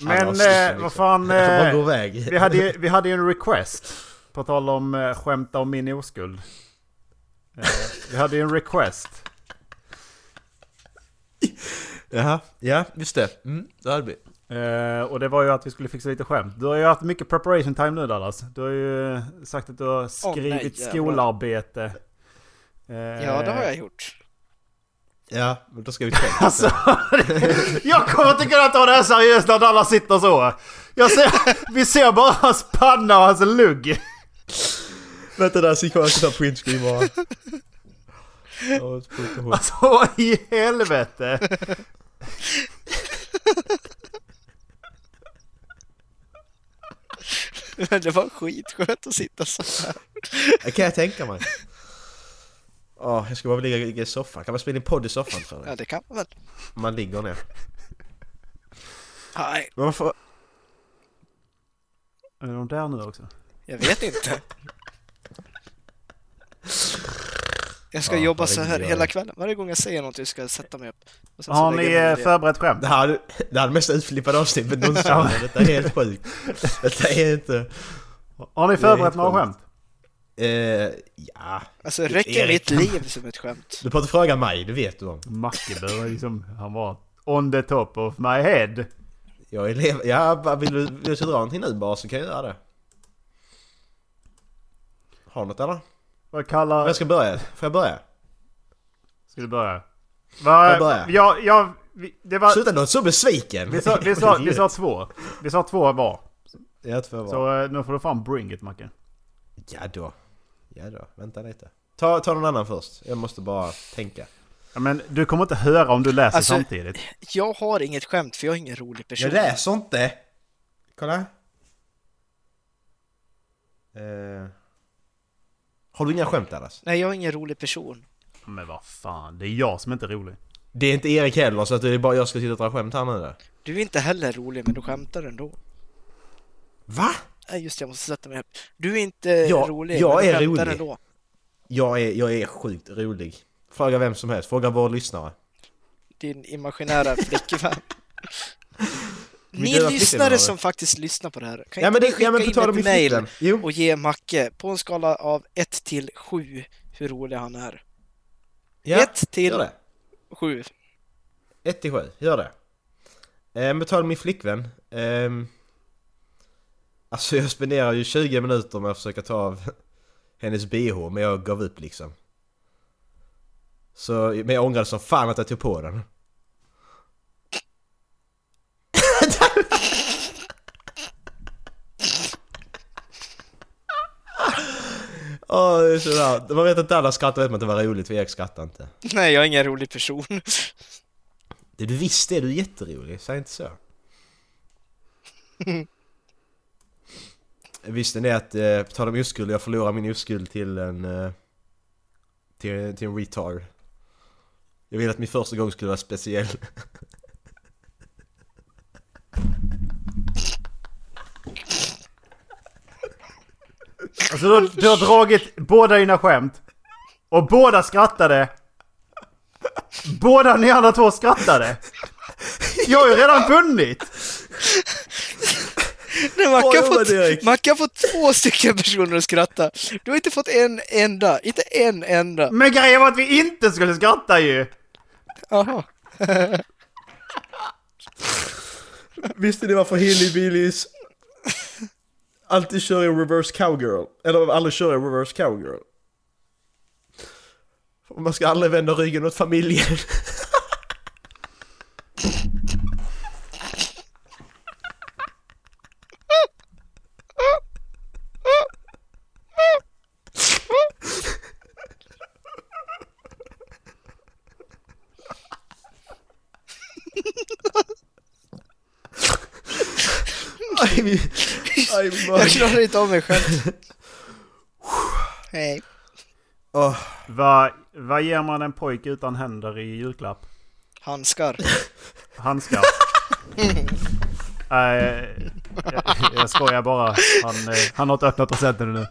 Men eh, vad fan. Jag Eh, vi, hade, ju- vi hade ju en request. På tal om eh, skämta om min oskuld. Eh, vi hade ju en request. Jaha, ja just det. Mm, det hade vi. Eh, och det var ju att vi skulle fixa lite skämt. Du har ju haft mycket preparation time nu Dallas. Du har ju sagt att du har skrivit nej, jävlar. skolarbete. Eh, Ja, det har jag gjort. Ja, men då ska vi skämta. Alltså, jag kommer inte kunna ta det här seriöst när Dallas sitter så. Jag ser, vi ser bara hans panna och hans lugg. Vänta där, så jag ska ta printscreen bara. Ja, ett putt och hål. Alltså vad i helvete. Men det var skitskönt att sitta så här. Det kan jag tänka mig. Åh, jag ska bara ligga ligga i soffan. Kan man spela in podd i soffan tror Ja, jag? det kan man väl. Man ligger ner. Nej, Men varför... Är de där nu också? jag vet inte. Jag ska Ja, jobba så här hela kvällen. Varje gång jag säger något ska jag sätta mig upp. Och sen så Har ni eh, förberett skämt? Det här, det här är det mest utflippade avsnittet någonsin. Detta är helt sjukt. Detta är inte... Har ni förberett några skämt? Eh, ja. Alltså räcker Erik. mitt liv som ett skämt? Du får inte fråga mig, det vet du om. Macke var liksom, han var on the top of my head. Jag är elev... Ja, vill du, vill du dra någonting nu bara så kan jag göra det. Har du något eller? Vad kallar... Jag ska börja. Får jag börja? Ska du börja? Får jag Va, börja? ja, ja, vi- det var... Sluta låta så besviken! Vi sa, vi, sa, vi sa två. Vi sa två var. Ja, två var. Så eh, nu får du fan bring it Macke. Ja då. Ja då, vänta lite. Ta, ta någon annan först. Jag måste bara tänka. Ja, men du kommer inte höra om du läser Alltså, samtidigt. Jag har inget skämt för jag är ingen rolig person. Jag läser inte! Kolla. Eh. Har du inga skämt Dallas? Nej, jag är ingen rolig person. Men vad fan, det är jag som inte är rolig. Det är inte Erik heller så att det är bara jag ska sitta och dra skämt här nu där. Du är inte heller rolig, men du skämtar ändå. Va? Nej, just det, jag måste sätta mig upp. Du är inte Ja, rolig, jag men du är skämtar rolig. ändå. Jag är, jag är sjukt rolig. Fråga vem som helst, fråga vår lyssnare. Din imaginära flickvän. Ni lyssnare som faktiskt lyssnar på det här, kan Ja, inte men ni det- skicka ja, men in ett mail. Jo. och ge Macke på en skala av 1 till 7 hur rolig han är? Ja, 1 till gör det. 7. 1 till 7, gör det. Eh, med tal om min flickvän. ehm, alltså jag spenderar ju 20 minuter med att försöka ta av hennes bh, men jag gav upp liksom. Så, men jag ångrade som fan att jag tog på den. Åh, det är sådär. Man vet att alla skrattar vet man det var roligt, för Erik skrattar inte. Nej, jag är ingen rolig person. Det du visste, du är jätterolig. Säg inte så. Visste ni att, eh, på tal om oskuld, jag förlorade min oskuld till en... Eh, till, till en retard. Jag ville att min första gång skulle vara speciell. Alltså du, du har dragit båda dina skämt. Och båda skrattade. Båda ni andra två skrattade. Jag har ju redan vunnit. Nej, jobbat, fått, Erik. Macke har fått två stycken personer att skratta. Du har inte fått en enda, inte en enda. Men grejen var att vi inte skulle skratta ju. Jaha. Visste ni varför Hillbillies alltid kör i reverse cowgirl? Eller aldrig kör i reverse cowgirl? Man ska aldrig vända ryggen åt familjen. Aj, min, jag klarar inte av mig själv. Hej. Åh, Vad vad ger man en pojke utan händer i julklapp? Handskar. Handskar. Nej, jag, jag skojar bara. Han, eh, han har inte öppnat presenten nu.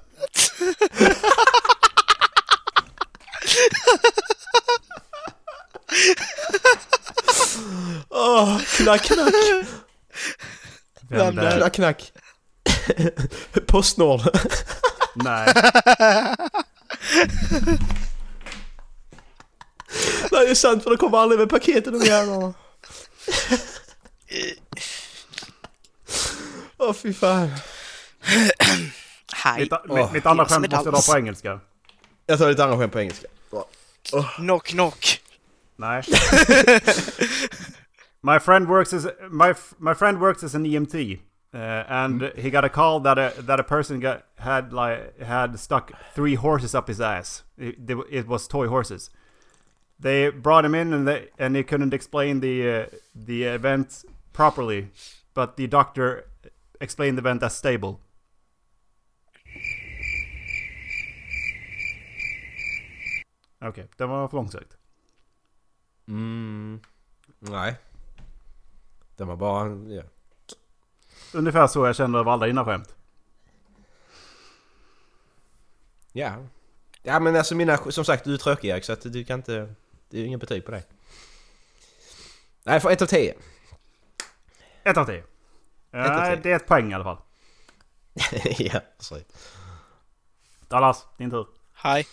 Åh, knack, knack. Vem det? Knack, knack. Postnord. Nej. Nej, det är sant för de kommer aldrig med paketen de jävlarna. Åh fy fan. Hej. Mitt, mitt, mitt andra skämt måste jag dra på engelska. Jag tar ditt andra skämt på engelska. Bra. Knock knock. Nej. my friend works as my my friend works as an EMT, uh, and he got a call that a that a person got had like had stuck three horses up his ass. It, it was toy horses. They brought him in and they and he couldn't explain the uh, the event properly, but the doctor explained the event as stable. Okej, det var för långsökt. Mm. Nej. Den var bara... Ja. Ungefär så jag känner över alla dina skämt. Ja. Ja men alltså mina... Som sagt du är tråkig Erik så att du kan inte... Det är ju ingen betyg på dig. Nej för ett av tio. Ett av tio. Ett av Ja, tio. det är ett poäng i alla fall. ja, sorry. Dallas, din tur. Hi.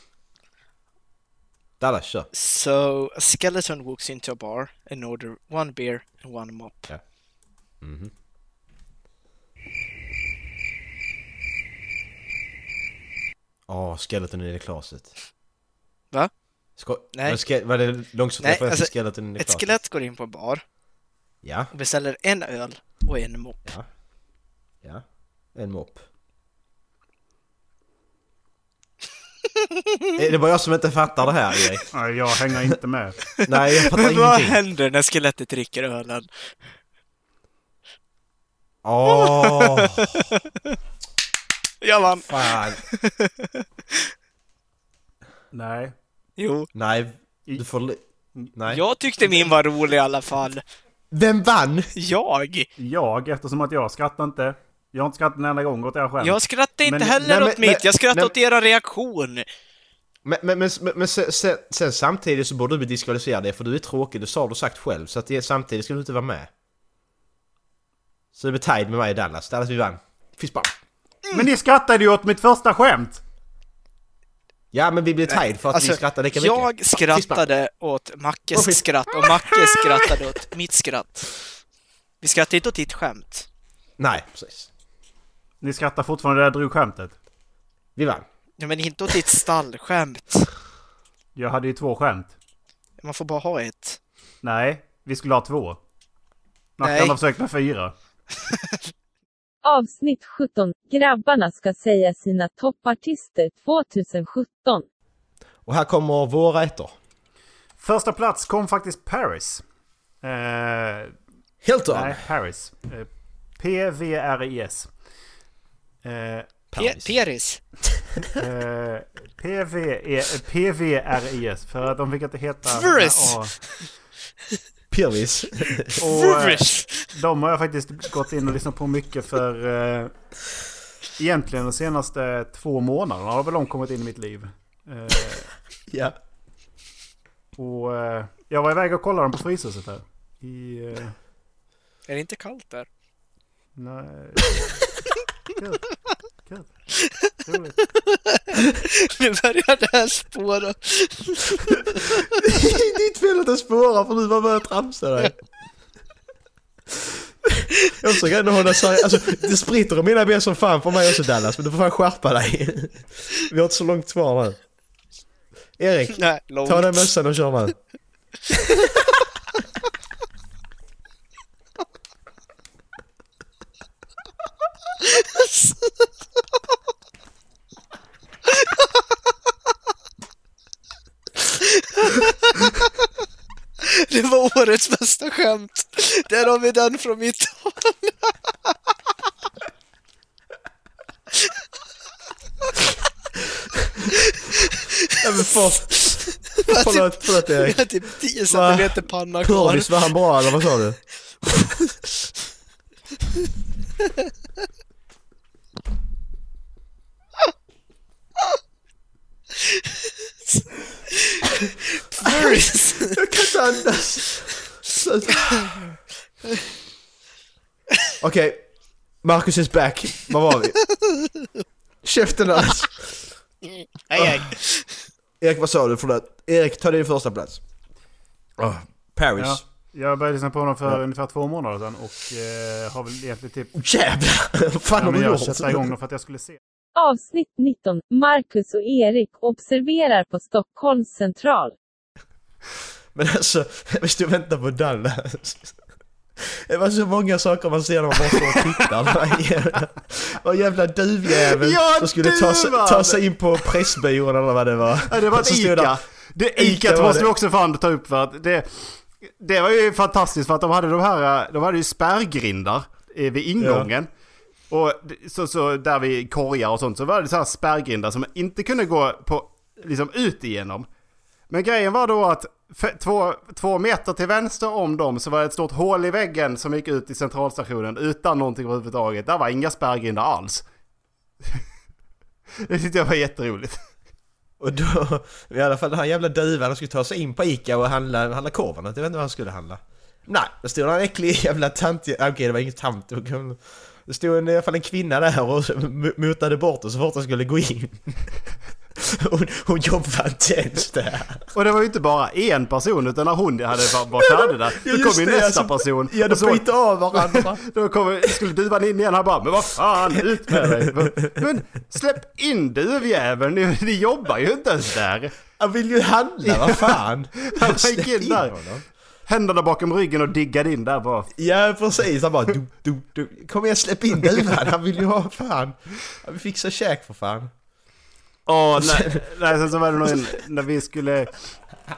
Dallas, kör. So a skeleton walks into a bar and order one beer and one mop. Ja. Åh, skeleton in the closet. Va? Sko- Nej. Var, ske- var det långsamt Nej, alltså, skeleton in the ett closet? skelett går in på en bar Ja, och beställer en öl och en mop. ja. Ja. En mopp. är det bara jag som inte fattar det här Erik? Nej, jag hänger inte med. Nej, jag fattar Men vad ingenting. händer när skelettet dricker ölen? Åh, Jag vann! fan. Nej. Jo. Nej, du får... Nej. Jag tyckte min var rolig i alla fall. Vem vann? Jag! Jag, eftersom att jag skrattar inte. Jag har inte skrattat en enda gång åt era skämt. Jag skrattade inte Men- heller nej, men- åt mitt, jag skrattade nej, åt era reaktion. Men, men, men, men, sen, sen, sen samtidigt så borde du bli diskvalificerad för du är tråkig, det sa du sagt själv. Så att det, samtidigt ska du inte vara med. Så det blir tied med mig i Dallas. Dallas vi vann. Fist bump. Men ni skrattade ju åt mitt första skämt! Ja men vi blev tied för att Alltså, vi skrattade lika mycket. jag skrattade åt Mackes skratt och Macke skrattade åt mitt skratt. Vi skrattade inte åt ditt skämt. Nej, precis. Ni skrattar fortfarande när jag drog skämtet. Vi vann. Ja, men inte åt ditt stallskämt. Jag hade ju två skämt. Man får bara ha ett. Nej, vi skulle ha två. Man Nej. kan ha försökt med fyra. Avsnitt 17. Grabbarna ska säga sina toppartister 2017. Och här kommer våra ettor. Första plats kom faktiskt Paris. Eh, Hilton. nej, Paris. Eh, P-V-R-I-S. Eh, Pe- Peris. eh, P-V-E- P-V-R-I-S. För att de fick inte heta... Paris. Pirvis. Och eh, de har jag faktiskt gått in och lyssnat på mycket för... Eh, egentligen de senaste två månaderna har väl de kommit in i mitt liv. Eh, ja. och eh, jag var iväg och kollade dem på Fryshuset här. I... Eh, Är det inte kallt där? nej... Roligt. Nu börjar det här spåra. Det är ditt fel att det spårar för du med och tramsade dig. Jag försöker ändå hålla sig... Alltså det spritter i mina ben som fan för mig också Dallas, men du får fan skärpa dig. Vi har inte så långt kvar nu. Erik, Nej, långt. ta den mössan och kör nu. Det var årets bästa skämt. Där har vi den från mitt håll. Ja, men för, förlåt, förlåt Vi Erik. har typ 10 centimeter panna kvar. Purvis, var han bra eller vad sa du? Paris. Jag kan inte andas. Sluta. Okej, Marcus is back. Var var vi? Käften Dallas. Aj, aj. Erik, vad sa du? Förlåt. Erik, ta din första plats. Oh, Paris. Ja. Jag började lyssna på honom för Ja. ungefär två månader sedan och eh, har väl egentligen typ... Jävlar! Vad fan har du jag gjort? satte igång dem för att jag skulle se. Avsnitt 19. Marcus och Erik observerar på Stockholms central. Men alltså, vi stod och väntade på Dallas. Det var så många saker man ser när man bara står och tittar. Vad jävla- duvjävel Ja, som skulle ta ta sig in på Pressbyrån eller vad det var. Ja, det var ett Ica. där- Det Ica Ica var måste det. vi också fan ta upp för att det... Det var ju fantastiskt för att de hade de här... De hade ju spärrgrindar eh, vid ingången. Och det- så, så där vid korgar och sånt så var det så här spärrgrindar som inte kunde gå på, liksom ut igenom. Men grejen var då att två, två meter till vänster om dem så var det ett stort hål i väggen som gick ut i centralstationen utan någonting överhuvudtaget. Där var inga spärrgrindar alls. Det tyckte jag var jätteroligt. Och då, i alla fall den här jävla duvan, han skulle ta sig in på Ica och handla, handla korvarna. Jag vet inte vad han skulle handla. Nej, det stod en äcklig jävla tant, okej det var ingen tant. det stod en, i alla fall en kvinna där och motade bort och så fort han skulle gå in. Hon, hon jobbade inte ens där. Och det var ju inte bara en person utan när hon hade var- var färdig där. Då kom ju nästa alltså, person. ja, de bytte av varandra. Då kom, skulle duvan in igen. Han bara, men vad fan, ut med dig. Men släpp in duvjäveln, ni, ni jobbar ju inte ens där. Han vill ju handla, vad fan. Han gick in in där. honom. Händerna bakom ryggen och diggade in där bara. Ja precis, han bara du, du, du. Kom igen släpp in duvan, han vill ju ha fan. Han vill fixa käk för fan. Åh, nej, nej, sen så var det nog en, när vi skulle...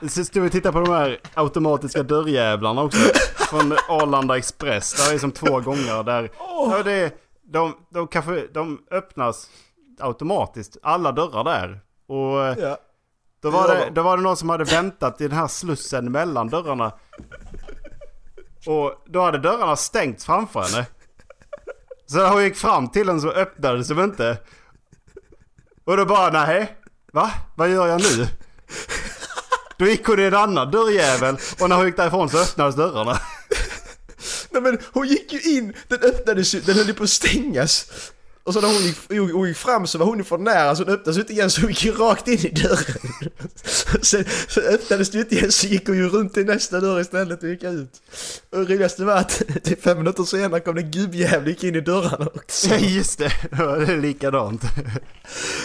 Så stod vi och tittade på de här automatiska dörrjävlarna också. Från Arlanda Express. Det är som två gånger där... Ja, det, de, de, kanske, de öppnas automatiskt, alla dörrar där. Och Ja. då, var det, då var det någon som hade väntat i den här slussen mellan dörrarna. Och då hade dörrarna stängts framför henne. Så när hon gick fram till den så öppnades de inte. Och då bara nej, va? Vad gör jag nu? Då gick hon i en annan dörrjävel och när hon gick därifrån så öppnades dörrarna. Nej men hon gick ju in, den öppnades ju, den höll ju på att stängas. Och så när hon gick, hon gick fram så var hon ju för nära så den öppnades inte igen så hon gick ju rakt in i dörren. Sen så öppnades det inte igen så gick hon ju runt till nästa dörr istället och gick ut. Och det roligaste var att typ fem minuter senare kom det en gubbjävel in i dörrarna också. Ja just det, det är likadant.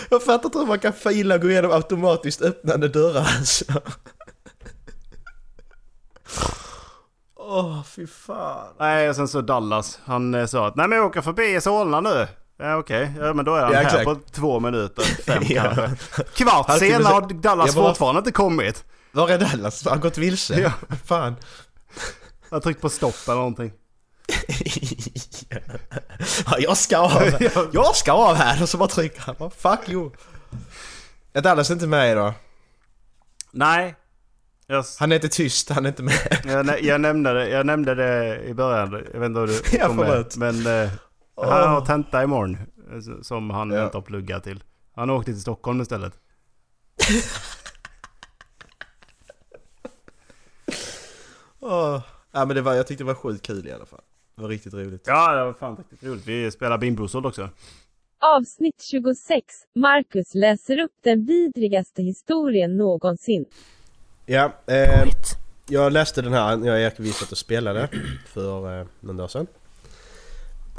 Jag fattar inte hur man kan fila och gå igenom automatiskt öppnande dörrar alltså. Åh fy fan. Nej och sen så Dallas, han eh, sa att nej men jag åker förbi Solna nu. Ja okej, ja, men då är han Ja, här på två minuter, fem Ja. kanske. Kvart Han senare har säga- Dallas Jag bara- fortfarande inte kommit. Var är Dallas? Har han gått vilse? Ja. Fan. Jag har tryckt på stopp eller någonting. Ja, jag ska av! Jag ska av här! Och så bara trycker han. Bara, Fuck you! Är Dallas inte med idag? Nej. Jag, Han är inte tyst, han är inte med. jag, jag, nämnde det, jag nämnde det i början, jag vet inte om du kom med. Men eh. Han har tenta imorgon. eh, Som han Ja. inte har pluggat till. Han åkte till Stockholm istället. Åh. Ja men det var, jag tyckte det var sjukt kul i alla fall. Det var riktigt roligt. Ja, det var fan riktigt roligt. Vi spelar Bimbrosol också. Avsnitt 26. Marcus läser upp den vidrigaste historien någonsin. Ja, eh, jag läste den här när jag och Erik vi satt och spelade för eh, någon dag sedan.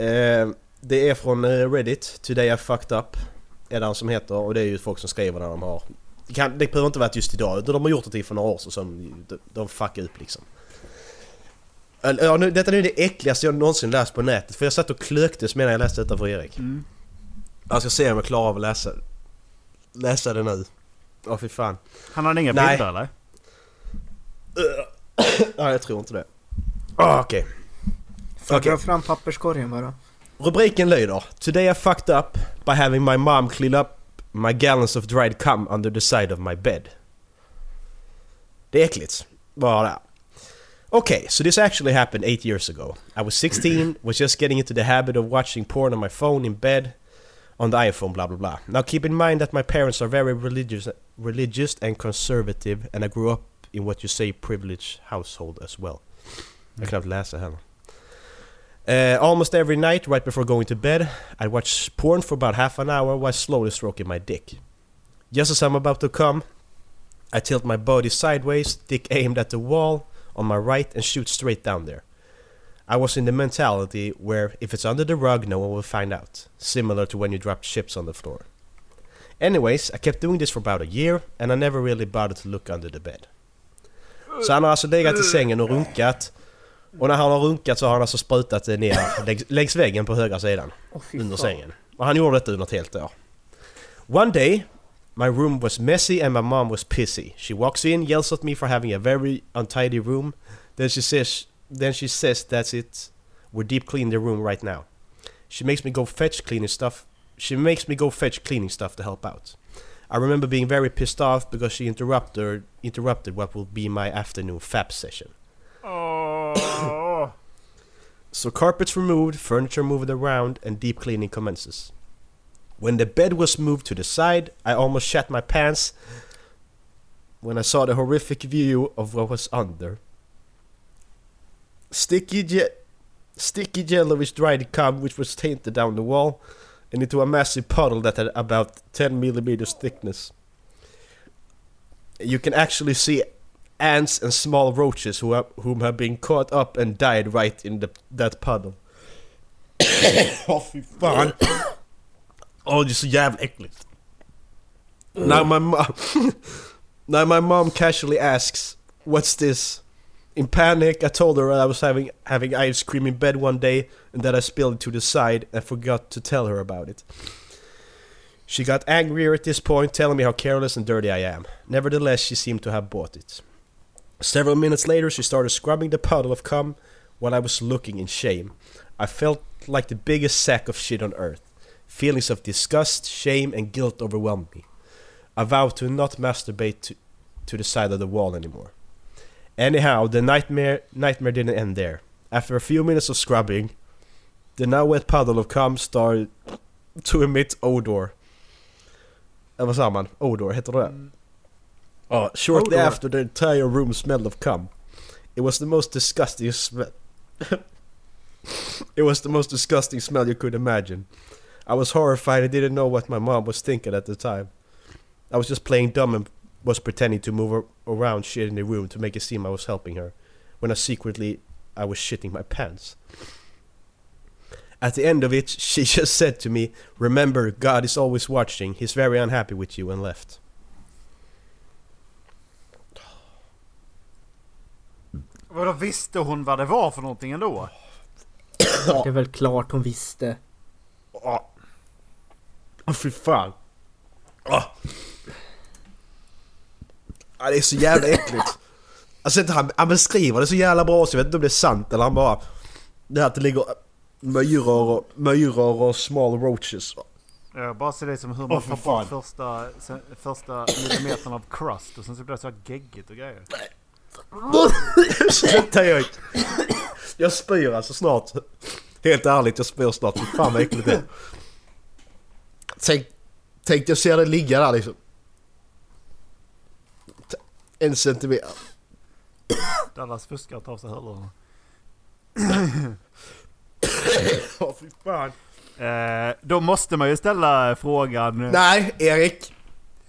Eh, det är från eh, Reddit, Today I fucked up. Är det han som heter och det är ju folk som skriver när de har... Det, kan, det behöver inte vara just idag utan de har gjort det för några år sedan som de, de fuckar upp liksom. Ja, nu, detta är det äckligaste jag någonsin läst på nätet för jag satt och klöktes medan jag läste detta för Erik. Mm. Jag ska se om jag klarar av att läsa, läsa det nu. Åh fy fan. Han hade inga Nej. bilder eller? Nej, jag tror inte det. Ah, Okej. Får Okej. dra fram papperskorgen bara? Rubriken lyder Today I fucked up by having my mom clean up my gallons of dried cum under the side of my bed. Det är äckligt. Bara. Okay, so this actually happened eight years ago. I was 16, was just getting into the habit of watching porn on my phone in bed, on the iPhone, blah blah blah. Now keep in mind that my parents are very religious, religious and conservative, and I grew up in what you say privileged household as well. Jag kan knappt läsa heller. Uh, almost every night, right before going to bed, I watch porn for about half an hour while slowly stroking my dick. Just as I'm about to come, I tilt my body sideways, dick aimed at the wall on my right and shoot straight down there. I was in the mentality where if it's under the rug, no one will find out. Similar to when you drop chips on the floor. Anyways, I kept doing this for about a year and I never really bothered to look under the bed. Så han har alltså legat i sängen och runkat. Och när han har runkat så har han alltså sprutat det ner längs, längs väggen på högra sidan. Fy under sängen. Och han gjorde detta under ett helt år. One day, my room was messy and my mom was pissy. She walks in, yells at me for having a very untidy room. Then she says, then she says that's it. We're deep cleaning the room right now. She makes me go fetch cleaning stuff. She makes me go fetch cleaning stuff to help out. I remember being very pissed off because she interrupted interrupted what will be my afternoon fap session. So carpets removed, furniture moved around, and deep cleaning commences. When the bed was moved to the side, I almost shat my pants when I saw the horrific view of what was under. Sticky, je- sticky yellowish dried cum which was tainted down the wall and into a massive puddle that had about 10 millimeters thickness. You can actually see ants and small roaches who have, whom have been caught up and died right in the, that puddle. Åh fy fan! Åh det är så jävla äckligt. Now my mom... now my mom casually asks, "What's this?" In panic, I told her I was having having ice cream in bed one day and that I spilled it to the side and forgot to tell her about it. She got angrier at this point, telling me how careless and dirty I am. Nevertheless, she seemed to have bought it. Several minutes later, she started scrubbing the puddle of cum while I was looking in shame. I felt like the biggest sack of shit on earth. Feelings of disgust, shame, and guilt overwhelmed me. I vowed to not masturbate to, to the side of the wall anymore. Anyhow, the nightmare nightmare didn't end there. After a few minutes of scrubbing, the now wet puddle of cum started to emit odor. Eller vad sa man? Odor, heter det mm. Oh, shortly Odor. after the entire room smelled of cum. It was the most disgusting smell. it was the most disgusting smell you could imagine. I was horrified and didn't know what my mom was thinking at the time. I was just playing dumb and was pretending to move around shit in the room to make it seem I was helping her, when I secretly I was shitting my pants. At the end of it, she just said to me, "Remember, God is always watching. He's very unhappy with you," and left. Vadå visste hon vad det var för någonting ändå? Det är väl klart hon visste. Åh oh, fy fan. Åh. Ja, det är så jävla äckligt. Alltså inte han, han beskriver det så jävla bra så jag vet inte om det är sant eller han bara... Det här att det ligger myror och, myror och small roaches. Jag bara ser det som hur man för tar bort första, första millimetern av crust och sen så blir det så här geggigt och grejer. Sluta jag Jag spyr alltså snart. Helt ärligt, jag spyr snart. Fy fan vad äckligt det är. Tänk, tänk jag ser det ligga där liksom. En centimeter. Dallas fuskar och tar av sig hörlurarna. Åh fy fan. Eh, då måste man ju ställa frågan... Nej, Erik.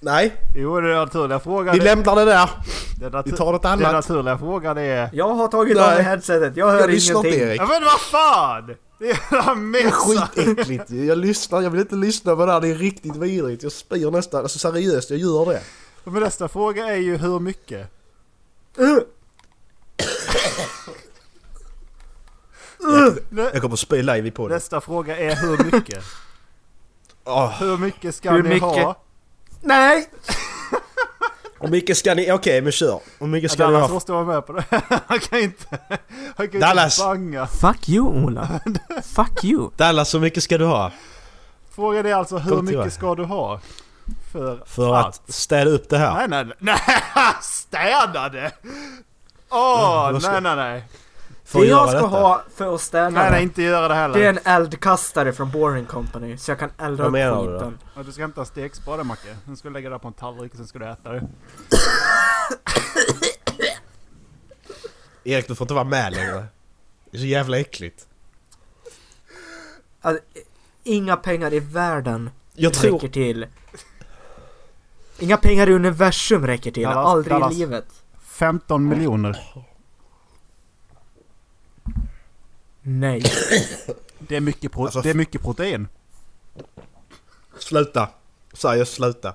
Nej. Jo, den naturliga frågan... Vi lämnar det där. Den natu- Vi tar något Den annat. naturliga frågan är... Jag har tagit av mig headsetet, jag hör Jag lyssnar inte, ingenting. Erik. Ja men vad fan! Det är jävla Det är mesa! skitäckligt. Jag lyssnar, jag vill inte lyssna på det här. Det är riktigt vidrigt. Jag spyr nästan. Alltså seriöst, jag gör det. Men nästa fråga är ju hur mycket? Nä- Jag kommer att spy live i podden. Nästa fråga är hur mycket? Åh. Hur mycket ska Hur ni mycket? ha? Nej! Hur mycket ska ni... Okej, men kör. Hur mycket ska ni Dallas ha? måste vara med på det. Han kan inte... Han kan Dallas! inte banga. Fuck you Ola. Fuck you. Dallas, hur mycket ska du ha? Frågan är alltså hur mycket ska du ha? För, För att städa upp det här? Nej, nej, nej. Städa det! Åh, vad ska- nej, nej, nej. För Det jag ska detta? ha för att städa Nej, nej, inte göra det heller. Det är en eldkastare från Boring Company. Så jag kan elda Vad upp menar du skiten. Ja, du ska hämta stekspade Macke. Sen ska du lägga det på en tallrik och sen ska du äta det. Erik, du får inte vara med längre. Det är så jävla äckligt. Alltså, inga pengar i världen Jag tror... räcker till. Inga pengar i universum räcker till. Dallas, Aldrig Dallas. i livet. 15 miljoner. Nej. Det är mycket, pro- Alltså, det är mycket protein. Sluta. Seriöst, sluta.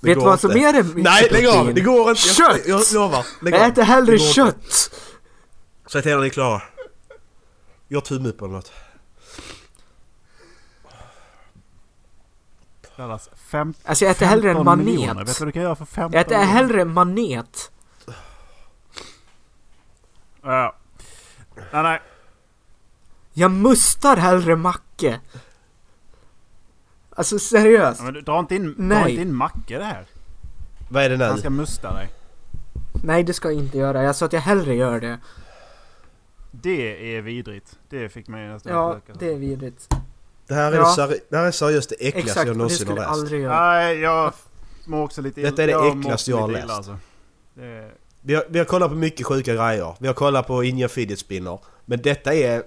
Det Vet du vad som är mycket Nej, lägg av! Det går inte. Jag, Kött! jag lovar. Lägg Jag äter hellre Det kött! Säg till när ni är klara. Gör tumme upp eller något. Dallas, fem, Alltså jag äter hellre en 15 manet. miljoner. Vet du vad du kan göra för 15 Jag äter miljoner? hellre en manet. Ja. Nej, nej. Jag mustar hellre macke. Alltså seriöst. Ja, men du drar inte in, dra Nej. inte in Macke det här. Vad är det nu? Han ska musta dig. Nej det ska jag inte göra. Jag sa att jag hellre gör det. Det är vidrigt. Det fick mig nästan Ja, att det är vidrigt. Det här är, Ja. seri- det här är seriöst det äckligaste Exakt, jag det någonsin har skulle jag läst. aldrig göra. Nej, jag mår också lite Detta är det jag äckligaste jag har illa, läst. alltså. Det, Vi har, vi har kollat på mycket sjuka grejer. Vi har kollat på Indian Fidget Spinner. Men detta är...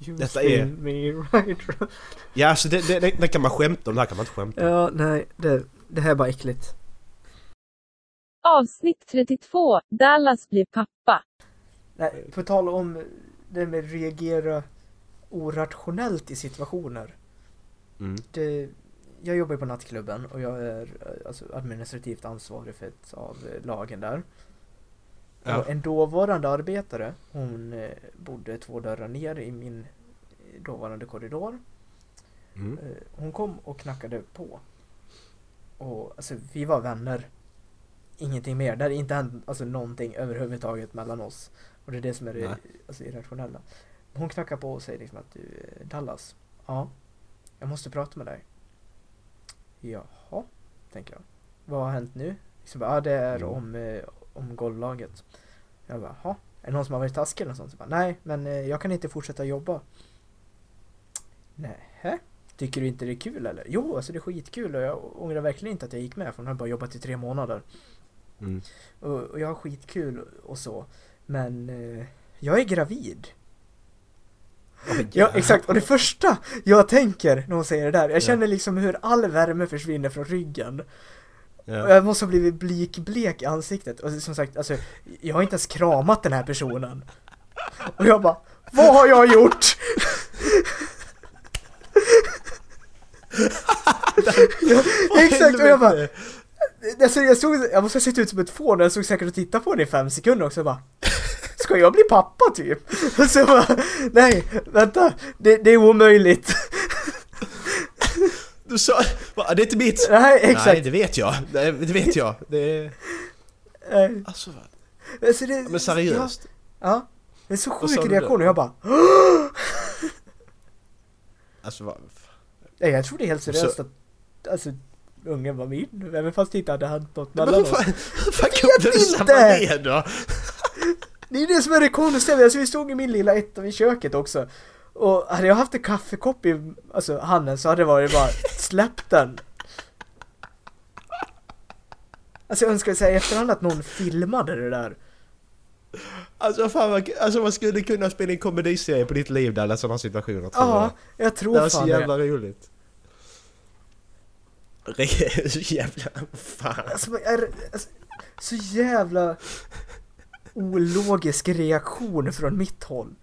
You Detta är... me right. Ja alltså det, det, det, det kan man skämta om, det här kan man inte skämta om. Ja, nej. Det, det här är bara äckligt. Avsnitt 32. Dallas blir pappa. Nej, på tal om det med reagera orationellt i situationer. Mm. Det, jag jobbar ju på nattklubben och jag är eh, alltså, administrativt ansvarig för ett av eh, lagen där. Ja. Och en dåvarande arbetare, hon eh, bodde två dörrar ner i min eh, dåvarande korridor. Mm. Eh, Hon kom och knackade på. Och alltså vi var vänner. Ingenting mer. Det hade inte hänt alltså, någonting överhuvudtaget mellan oss. Och det är det som är det alltså, irrationella. Hon knackar på och säger liksom att du Dallas. Ja. Jag måste prata med dig. Jaha, tänker jag. Vad har hänt nu? Bara, ja det är Mm. om, om golvlaget. Jag bara, jaha. Är det någon som har varit taskig eller något sånt? Så bara, Nej, men eh, jag kan inte fortsätta jobba. Nej. Tycker du inte det är kul eller? Jo, alltså det är skitkul och jag ångrar verkligen inte att jag gick med för hon har bara jobbat i tre månader. Mm. Och, och jag har skitkul och så. Men eh, jag är gravid. Ja, exakt. Och det första jag tänker när hon säger det där, jag känner liksom hur all värme försvinner från ryggen. Ja. jag måste ha blivit blikblek i ansiktet. Och som sagt, alltså, jag har inte ens kramat den här personen. Och jag bara, vad har jag gjort? ja, exakt, och jag bara, alltså, jag, såg, jag måste ha sett ut som ett fån och jag såg säkert och tittade på henne i fem sekunder också och bara Ska jag bli pappa typ? Och så jag bara, nej, vänta, det, det är omöjligt. Du sa... Va, det är inte mitt! Nej, exakt. Nej, det vet jag. Nej, det vet jag. Det är... Alltså vad... Alltså, det, Men seriöst. Ja, ja. Det är så sjuk reaktion och jag bara Alltså vad... Nej, jag tror det är helt seriöst Så- att Alltså Ungen var min, även fast det inte hade hänt något Men mellan oss fan, hur fan vet du inte! det då? Det är det som är det konstiga, alltså vi stod i min lilla etta vid köket också Och hade jag haft en kaffekopp i alltså, handen så hade det varit bara släpp den. Alltså jag önskar säga i efterhand att någon filmade det där. Alltså fan vad, alltså man skulle kunna spela en komediserie på ditt liv där, alla sådana situationer tror Ja, jag Det tror var så fan jävla det roligt. Jävla... Fan. alltså, vad är, alltså, Så jävla ologisk reaktion från mitt håll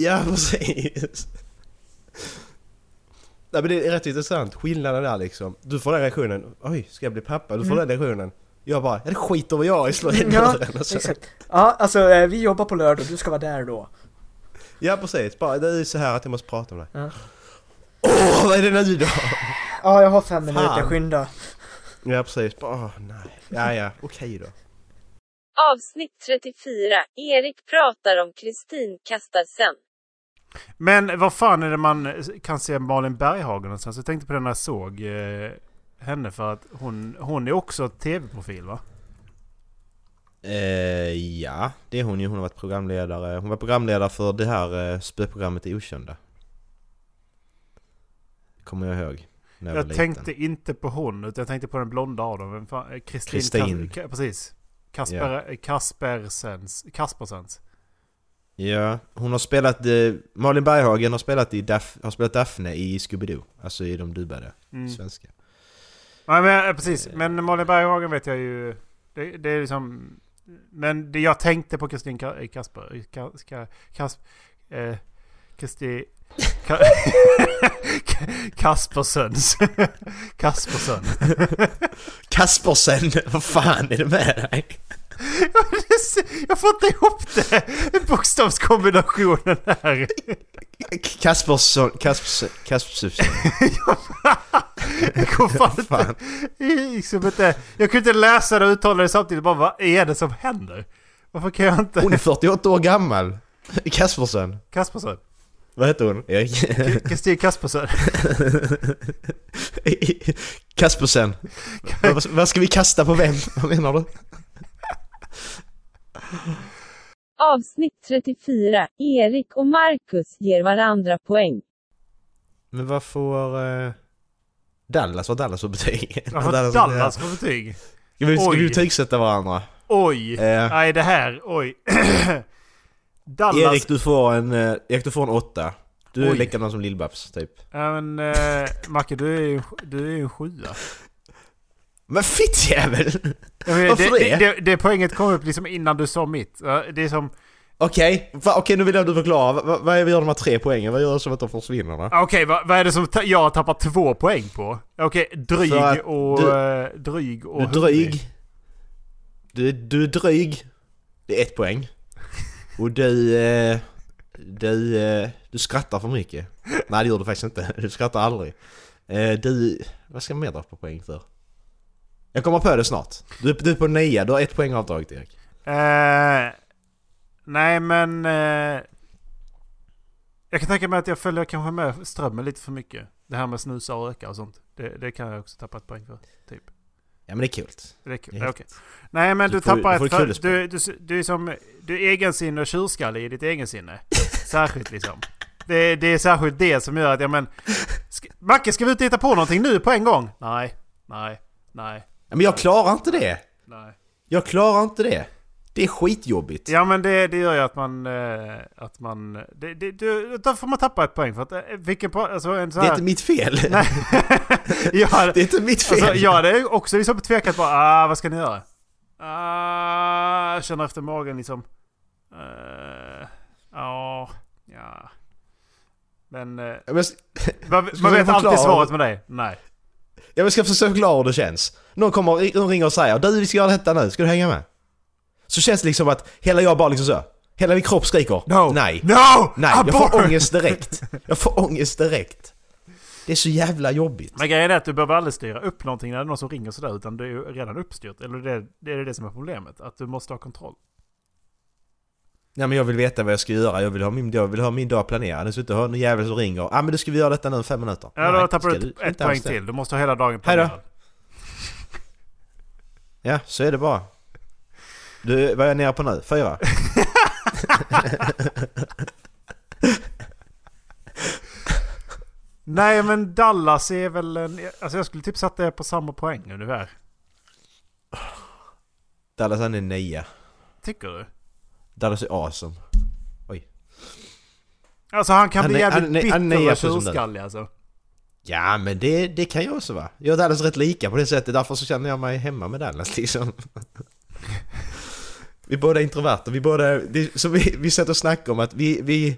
Ja precis. Nej men det är rätt intressant, skillnaden där liksom. Du får den reaktionen, oj ska jag bli pappa? Du får Mm. den reaktionen. Jag bara, ja det skiter väl jag i, slår in Ja, dörren och så. exakt. Ja, alltså eh, vi jobbar på lördag, du ska vara där då. Ja precis, bara det är så här att jag måste prata med dig. Ja. Åh, vad är det nu då? Ja, jag har fem minuter, skynda. Ja precis, bara åh, nej. Ja ja, okej då. Avsnitt 34. Erik pratar om Kristin kastar sen. Men vad fan är det man kan se Malin Berghagen någonstans? Jag tänkte på det när jag såg eh, henne för att hon, hon är också tv-profil va? Eh, ja, det är hon ju. Hon har varit programledare. Hon var programledare för det här eh, spöprogrammet Okända. Kommer jag ihåg. När jag, Jag tänkte liten. inte på hon, utan jag tänkte på den blonda av dem. Eh, Kristin. Kristin. Precis. Kasper, Kaspersens. Kaspersens. Ja, hon har spelat... Eh, Malin Berghagen har spelat, i Daf, har spelat Daphne i Scooby-Doo. Alltså i de dubbade Mm. svenska. Nej men eh, precis. Men Malin Berghagen vet jag ju. Det, det är liksom... Men det jag tänkte på Kristin Ka- Kasper... Ka, Ka, Kas, eh, Kristi... Ka, Kaspersens. Kaspersen. Kaspersen, vad fan är det med dig? Jag får inte ihop det! Bokstavskombinationen här. Kaspersson, Kaspersen, Kaspersen. Jag kommer fan inte... Liksom inte... Jag kunde inte läsa det och uttala det samtidigt. Bara vad är det som händer? Varför kan jag inte... Hon är 48 år gammal. Kaspersen. Kaspersen. Vad heter hon? Kristin Kaspersen. Kaspersen. Vad, vad ska vi kasta på vem? Vad menar du? Avsnitt 34. Erik och Marcus ger varandra poäng. Men vad får... Uh, Dallas? Vad Dallas får betyg? Vad får Dallas för betyg? Ska vi, ska Oj. vi betygsätta varandra? Oj! Eh. Nej det här, oj. Dallas... Erik du får en... Uh, Erik du får en åtta. Du är likadan som Lill-Babs typ. Ja men uh, Macke du är ju du är ju en sjua. Men fittjävel! Ja, men Varför det, det? det, det? Poänget kom upp liksom innan du sa mitt. Det är som... Okej, va- okej nu vill jag att du förklarar. Va- va- Vad vi gör de här tre poängen? Vad gör som att de försvinner? Va? Okej, vad, vad är det som jag har tappat två poäng på? Okej, dryg För att och... du- eh, dryg och Du är dryg. Du, du är dryg. Det är ett poäng. Och du... Eh, du, eh, du skrattar för mycket. Nej det gör du faktiskt inte. Du skrattar aldrig. Eh, du... Vad ska man mer dra på poäng för? Jag kommer på det snart. Du, är- du är på nia. Du har ett poäng avdraget Erik. Eh, nej men... Eh, jag kan tänka mig att jag följer kanske med strömmen lite för mycket. Det här med snusa och röka och sånt. Det, det kan jag också tappa ett poäng för. Typ. Ja men det är kul. Det är kul. Det är okej. Nej men Du du, får- tappar ett... För, du, du, du är som... Du är egensinne och tjurskalle i ditt egensinne. Särskilt liksom. Det, det är särskilt det som gör att, ja men... Ska, Macke, ska vi ut och hitta på någonting nu på en gång? Nej, nej, nej. Men jag klarar inte det. Nej. Jag klarar inte det. Det är skitjobbigt. Ja men det, det gör ju att man... Eh, att man... Det, det, det, då får man tappa ett poäng för att... eh, Vilken alltså en så Det här, är inte mitt fel. Nej. ja, Det är inte mitt fel. Alltså, ja, det är också liksom tvekat på... Ah, vad ska ni göra? Ah, jag känner efter magen liksom... eh, Ja, ja. Men... men- man, man jag vet alltid svaret med dig. Nej. Jag ska försöka förklara hur det känns. Någon kommer någon ringer och säger du vi ska göra detta nu, ska du hänga med? Så känns det liksom att hela jag bara liksom så. Hela min kropp skriker No! nej. No! Nej, jag får ångest direkt. Jag får ångest direkt. Det är så jävla jobbigt. Men grejen är att du behöver aldrig styra upp någonting när det är någon som ringer sådär utan det är ju redan uppstyrt. Eller det, det är det som är problemet. Att du måste ha kontroll. Nej men jag vill veta vad jag ska göra, jag vill ha min, jag vill ha min dag planerad. Jag ska inte ha någon jävel som ringer. Ja ah, men du ska vi göra detta nu fem minuter. Ja, då tappar du ett, ett poäng till. Du måste ha hela dagen planerad. Ja, så är det bara. Du, vad är jag nere på nu? Fyra? Nej men Dallas är väl en... Alltså jag skulle typ sätta det på samma poäng ungefär. Dallas han är nia. Tycker du? Dallas är awesome. Alltså han kan Han bli jävligt han bitter han är och tjurskallig alltså. Ja men det, det kan jag också vara. Jag och Dallas är rätt lika på det sättet, därför så känner jag mig hemma med Dallas liksom. vi båda är introverta, vi båda... Det, så vi, vi satt och snackade om att vi, vi...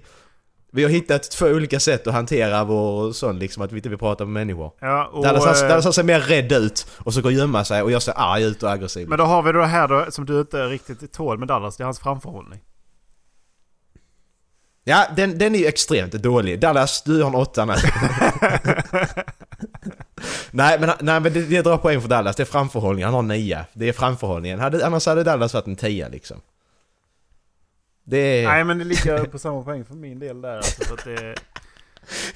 Vi har hittat två olika sätt att hantera vår sån liksom, att vi inte vill prata med människor. Ja, och, Dallas, han- eh, Dallas han ser mer rädd ut och så går gömma sig och jag ser arg ut och aggressiv. Men då har vi det här då som du inte riktigt tål med Dallas. Det är hans framförhållning. Ja, den, den är ju extremt dålig. Dallas, du har en åtta nu. nej, men, nej, men det, det drar poäng för Dallas. Det är framförhållningen. Han har nia. Det är framförhållningen. Hade, annars hade Dallas varit en tia liksom. Det är... Nej men det ligger på samma poäng för min del där alltså. För att det...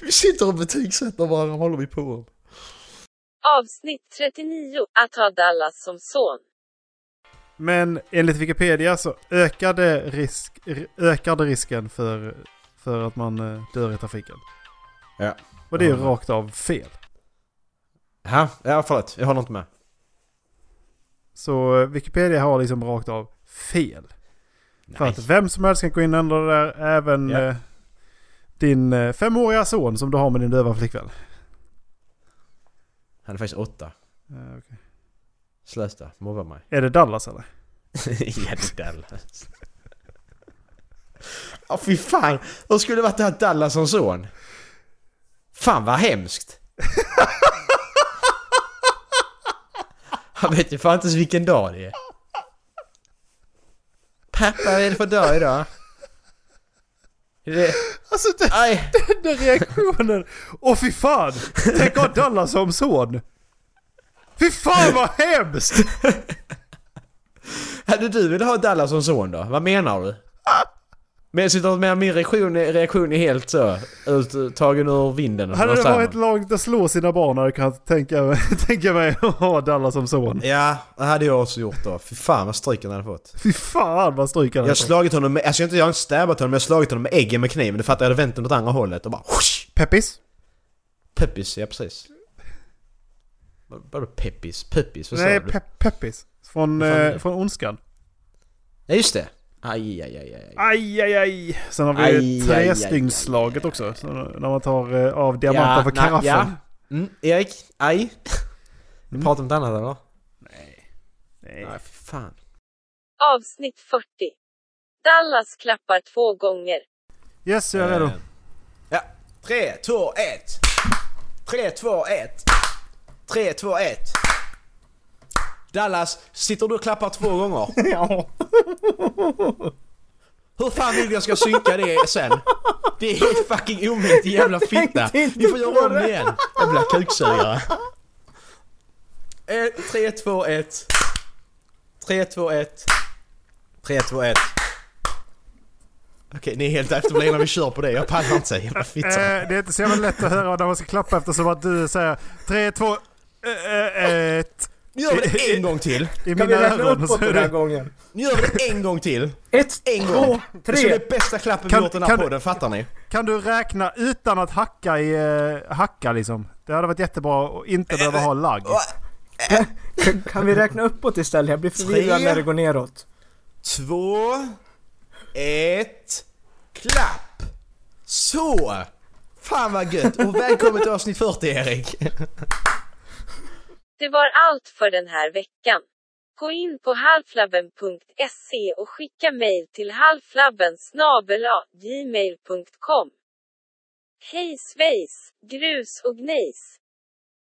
Vi sitter och betygsätter varandra. Vad håller vi på om? Avsnitt 39. Att ha Dallas som son. Men enligt Wikipedia så ökade risk, ökade risken för, för att man eh, dör i trafiken. Ja. Och det är ju rakt av fel. Ja, ja förlåt. Jag har inte med. Så eh, Wikipedia har liksom rakt av fel. För att vem som helst kan gå in och ändra det där. Även Ja. eh, din eh, femåriga son som du har med din döva flickvän. Han är faktiskt åtta. Eh, okej. Slösta. Mobba mig. Är det Dallas eller? ja, det är Dallas. Ja fy fan. Hur skulle det varit att ha Dallas som son? Fan vad hemskt. Han vet ju fan inte ens vilken dag det är. Pappa, vad är det för dag idag? Är det... Alltså den, Aj. den reaktionen. Åh fy fan! Tänk ha Dallas som son. Fy fan vad hemskt! Hade du velat ha Dallas som son då? Vad menar du? Men jag sitter med min reaktion, är- reaktion är helt så ut, tagen ur vinden. Hade det varit man? långt att slå sina barn hade jag kunnat tänka, tänka mig att ha Dallas som son. Ja, det hade jag också gjort då. Fy fan vad stryk han hade fått. Fy fan vad stryk han Jag har hade fått. slagit honom med, alltså jag har inte, jag har inte stabbat honom men jag har slagit honom med äggen med kniven. Du fattar, jag hade vänt den åt andra hållet och bara whoosh! Peppis? Peppis, ja precis. Vad- Vadå peppis? Peppis? Vad Nej, sa du? pe Peppis. Från, eh, det? från Ondskan. Ja just det. Aj, aj, aj, aj. Aj, aj, aj. Sen har vi Aj, trästyngsslaget också. Så när man tar eh, av diamanter på nej, karaffen. Ja. Mm, Erik, aj. Vi pratar om något annat eller? Nej. Nej, för fan. Avsnitt 40. Dallas klappar två gånger. Yes, jag är redo. Eh, Ja. 3, 2, 1. 3, 2, 1. 3, 2, 1. Dallas, sitter du och klappar två gånger? Ja. Hur fan vill du jag ska synka det sen? Det är helt fucking omöjligt din jävla fitta. Vi får göra om det igen. Jävla kuksugare. 3, 2, 1. 3, 2, 1. 3, 2, 1. Okej, ni är helt efterblivna. Vi kör på det. Jag pallar inte. Jävla Eh, fitta. det är inte så jävla lätt att höra när man ska klappa eftersom att du säger 3, 2, 1. Nu gör vi det en gång till. I Kan vi räkna uppåt är den här gången? Nu gör vi det en gång till. Ett, En två, gång. Det är tre. det bästa klappen vi Kan- gjort i den här podden, fattar ni? Kan du räkna utan att hacka i... Uh, hacka liksom? Det hade varit jättebra att inte behöva ha lagg. Kan, kan vi räkna uppåt istället? Jag blir förvirrad när det går neråt. Två, ett, klapp! Så! Fan vad gött! Och välkommen till avsnitt 40 Erik! Det var allt för den här veckan. Gå in på halflabben.se och skicka mejl till halflabben gmail.com. Hej svejs, grus och gnejs.